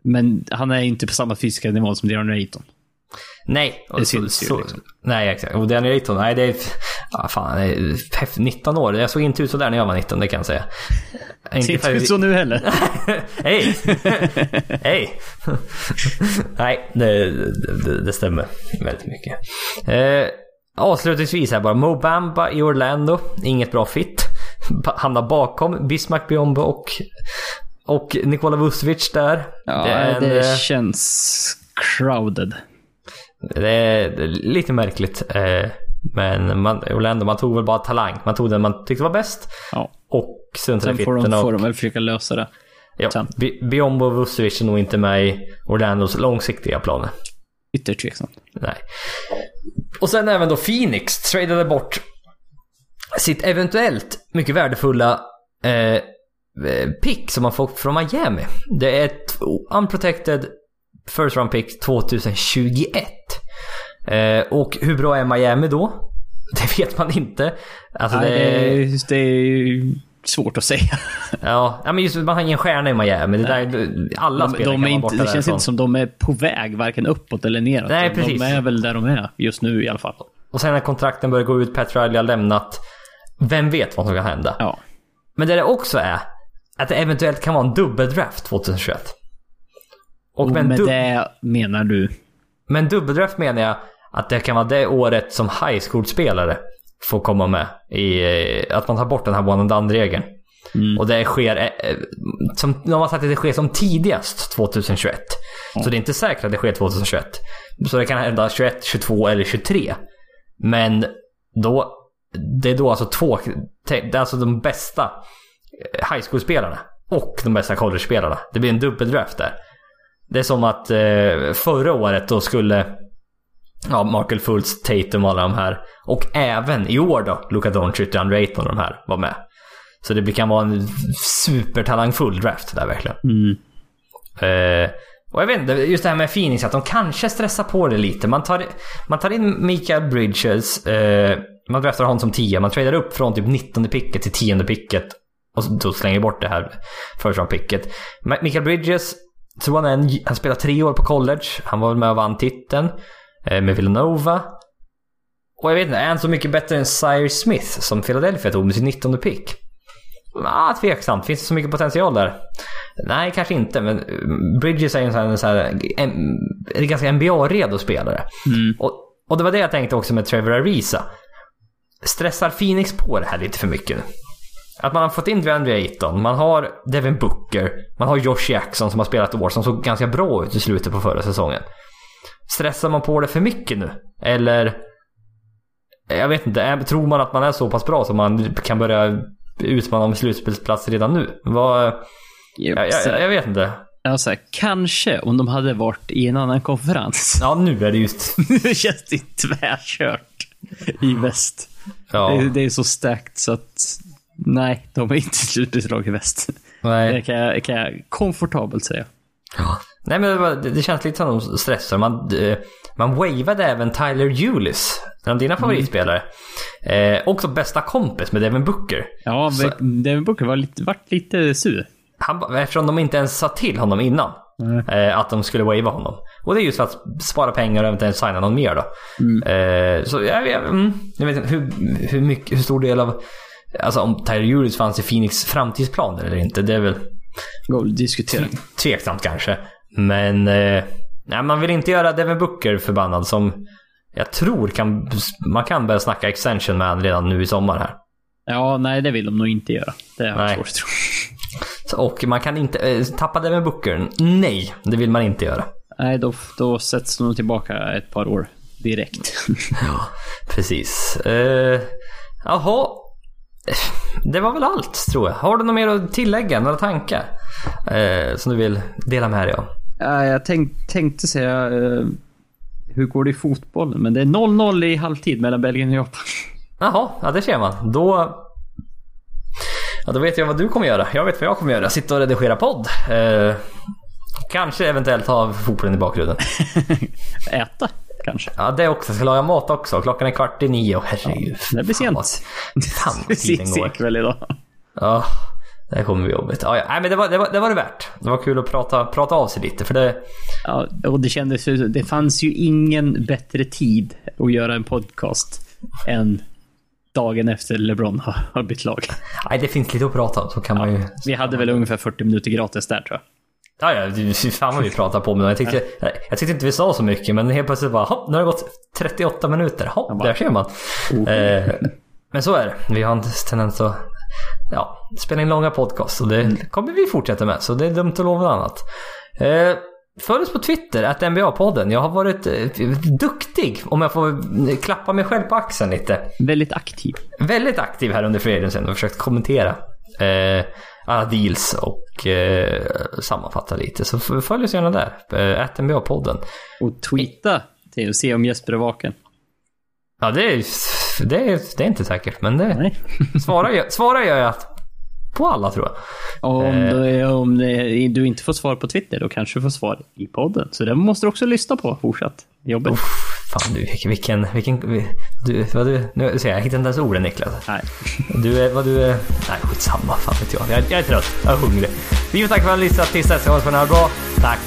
men han är inte på samma fysiska nivå som Deron Rayton. Nej. Det så- syns ju, så- liksom. Nej, exakt. Och Dan Rayton, nej det är... Ja, fan, det är häftigt. 19 år. Jag såg inte ut sådär när jag var 19, det kan jag säga. Ser inte ut så nu heller. Hej! Hej! Nej, det, det, det stämmer väldigt mycket. Eh, avslutningsvis här bara. Mo Bamba i Orlando. Inget bra fit. Hamnar bakom Bismarck Biombo och, och Nikola Vucevic där. Ja, det, är en, det eh, känns crowded. det, är, lite märkligt. Eh, men man, Orlando, man tog väl bara talang. Man tog den man tyckte var bäst. Ja. Och struntade i Sen får de, fitten. får de väl försöka lösa det. Ja, Biombo och Vucevic är nog inte med i Orlandos långsiktiga planer. Ytterst tveksamt. Nej. Och sen även då Phoenix tradade bort sitt eventuellt mycket värdefulla eh, eh, pick som man fått från Miami. Det är ett unprotected first round pick 2021. Eh, och hur bra är Miami då? Det vet man inte. Alltså Nej, det, det, är, det svårt att säga. ja, men just man har ingen stjärna i Miami. Det där, alla De, spelare de kan är vara inte, borta det känns därifrån. inte som de är på väg varken uppåt eller neråt. Nej, de, precis. de är väl där de är just nu i alla fall. Och sen när kontrakten börjar gå ut, Pat Riley har lämnat. Vem vet vad som kan hända? Ja. Men det det också är, att det eventuellt kan vara en dubbeldraft 2021. Och Och med, med det menar du? med en dubbeldraft menar jag att det kan vara det året som high school-spelare får komma med. I, eh, att man tar bort den här one and done-regeln. Mm. Och det sker, eh, eh, som, de har sagt att det sker som tidigast 2021. Så det är inte säkert att det sker 2021. Så det kan hända 21, 22 eller 23. Men då, det är då alltså två, det är alltså de bästa high school-spelarna och de bästa college-spelarna. Det blir en dubbeldraft där. Det är som att förra året då skulle ja, Markel Fultz, Tatum och alla de här. Och även i år då, Luka Doncic, Dan Rayton och de här var med. Så det kan vara en supertalangfull draft där verkligen. Mm. Eh, och jag vet inte, just det här med Phoenix, att de kanske stressar på det lite. Man tar, man tar in Mikael Bridges, eh, man draftar honom som 10, man tradar upp från typ 19 picket till 10 picket. Och då slänger bort det här round picket. Mikael Bridges, tror han, är en, han spelar tre år på college. Han var väl med och vann titeln med Villanova. Och jag vet inte, är han så mycket bättre än Cyrus Smith som Philadelphia tog med sin 19 pick? Ah, tveksamt. Finns det så mycket potential där? Nej, kanske inte. Men mm, Bridges är ju en sån här, en, sån här, en, en ganska NBA-redo spelare. Mm. Och, och det var det jag tänkte också med Trevor Ariza. Stressar Phoenix på det här lite för mycket nu? Att man har fått in DeAndre Ayton, man har Devin Booker, man har Josh Jackson som har spelat år som såg ganska bra ut i slutet på förra säsongen. Stressar man på det för mycket nu? Eller? Jag vet inte. Tror man att man är så pass bra så man kan börja utmana om slutspelsplats redan nu? Vad... Jag, jag, jag vet inte. Ja, så här, kanske om de hade varit i en annan konferens. Ja, nu är det just... nu känns det tvärkört i väst. Ja, Det, det är så stacked så att nej, de är inte slutbeslag i väst. Det nej. kan jag, kan jag komfortabelt säga. Ja. Nej men det, var, det, känns lite som de stressar. Man, eh, man wavade även Tyler Eulis, en av dina favoritspelare. Eh, också bästa kompis med Devin Booker. Ja, Så- Devin Booker var lite, vart lite sur. Han, eftersom de inte ens sa till honom innan eh, att de skulle wava honom. Och det är just för att spara pengar och eventuellt signa någon mer då. Eh, så jag, jag, mm, jag vet inte hur, hur, mycket, hur stor del av... Alltså om Tyler Eulis fanns i Phoenix framtidsplaner eller inte. Det är väl diskutera. tveksamt kanske. Men eh, nej, man vill inte göra Devin Booker förbannad som jag tror kan, man kan börja snacka extension med han redan nu i sommar här. Ja, nej, det vill de nog inte göra. Det är Nej. svårt att tro. Och man kan inte eh, tappa Devin Booker. Nej, det vill man inte göra. Nej, då, då sätts de tillbaka ett par år direkt. Ja, precis. Uh, jaha. Det var väl allt tror jag. Har du något mer att tillägga? Några tankar? Eh, som du vill dela med dig av? Ja, jag tänk, tänkte säga eh, hur går det i fotbollen? Men det är 0-0 i halvtid mellan Belgien och Japan. Jaha, ja det ser man. Då... Ja, då vet jag vad du kommer göra. Jag vet vad jag kommer göra. Sitta och redigera podd. Eh, kanske eventuellt ha fotbollen i bakgrunden. Äta, kanske. Ja, det också. Jag ska laga mat också. Klockan är kvart i nio. Herregud. Det blir Fan sent. vad- Fan vad tiden går. idag. Ja, det här kommer bli jobbigt. Ja, ja. Nej, men det var, det, var, det var det värt. Det var kul att prata, prata av sig lite. För det... Ja, och det kändes ju, det fanns ju ingen bättre tid att göra en podcast än dagen efter LeBron har, har bytt lag. Nej, det finns lite att prata om. Så kan man ju... Vi hade väl ungefär 40 minuter gratis där tror jag. Ja, ja, fan vad vi pratar på med. Jag tyckte, jag tyckte inte vi sa så mycket, men helt plötsligt bara, hopp, nu har det gått 38 minuter. Hopp, bara- där ser man. Eh, men så är det. Vi har en tendens att ja, spela in långa podcast och det kommer vi fortsätta med. Så det är dumt att lova något annat. Eh, Följ oss på Twitter, att NBA-podden. Jag har varit eh, duktig, om jag får eh, klappa mig själv på axeln lite. Väldigt aktiv. Väldigt aktiv här under freden sen och försökt kommentera eh, alla deals och eh, sammanfatta lite. Så följ oss gärna där. Eh, att NBA-podden. Och tweeta till och se om Jesper är vaken. Ja, det är, det är, det är inte säkert, men det Nej. svarar, jag, svarar jag att på alla tror jag. Om, Eh. det, om du inte får svar på Twitter, då kanske du får svar i podden. Så det måste du också lyssna på fortsatt. Jobbet. Fan du, vilken, vilken, du, vad du, nu ser jag, hittar inte ens orden Niklas. Nej. Du är, vad du är, nej skitsamma, fan vet jag. Jag, jag är trött, jag är hungrig. Vi får tacka för att ni har lyssnat tills att ni har det bra. Tack,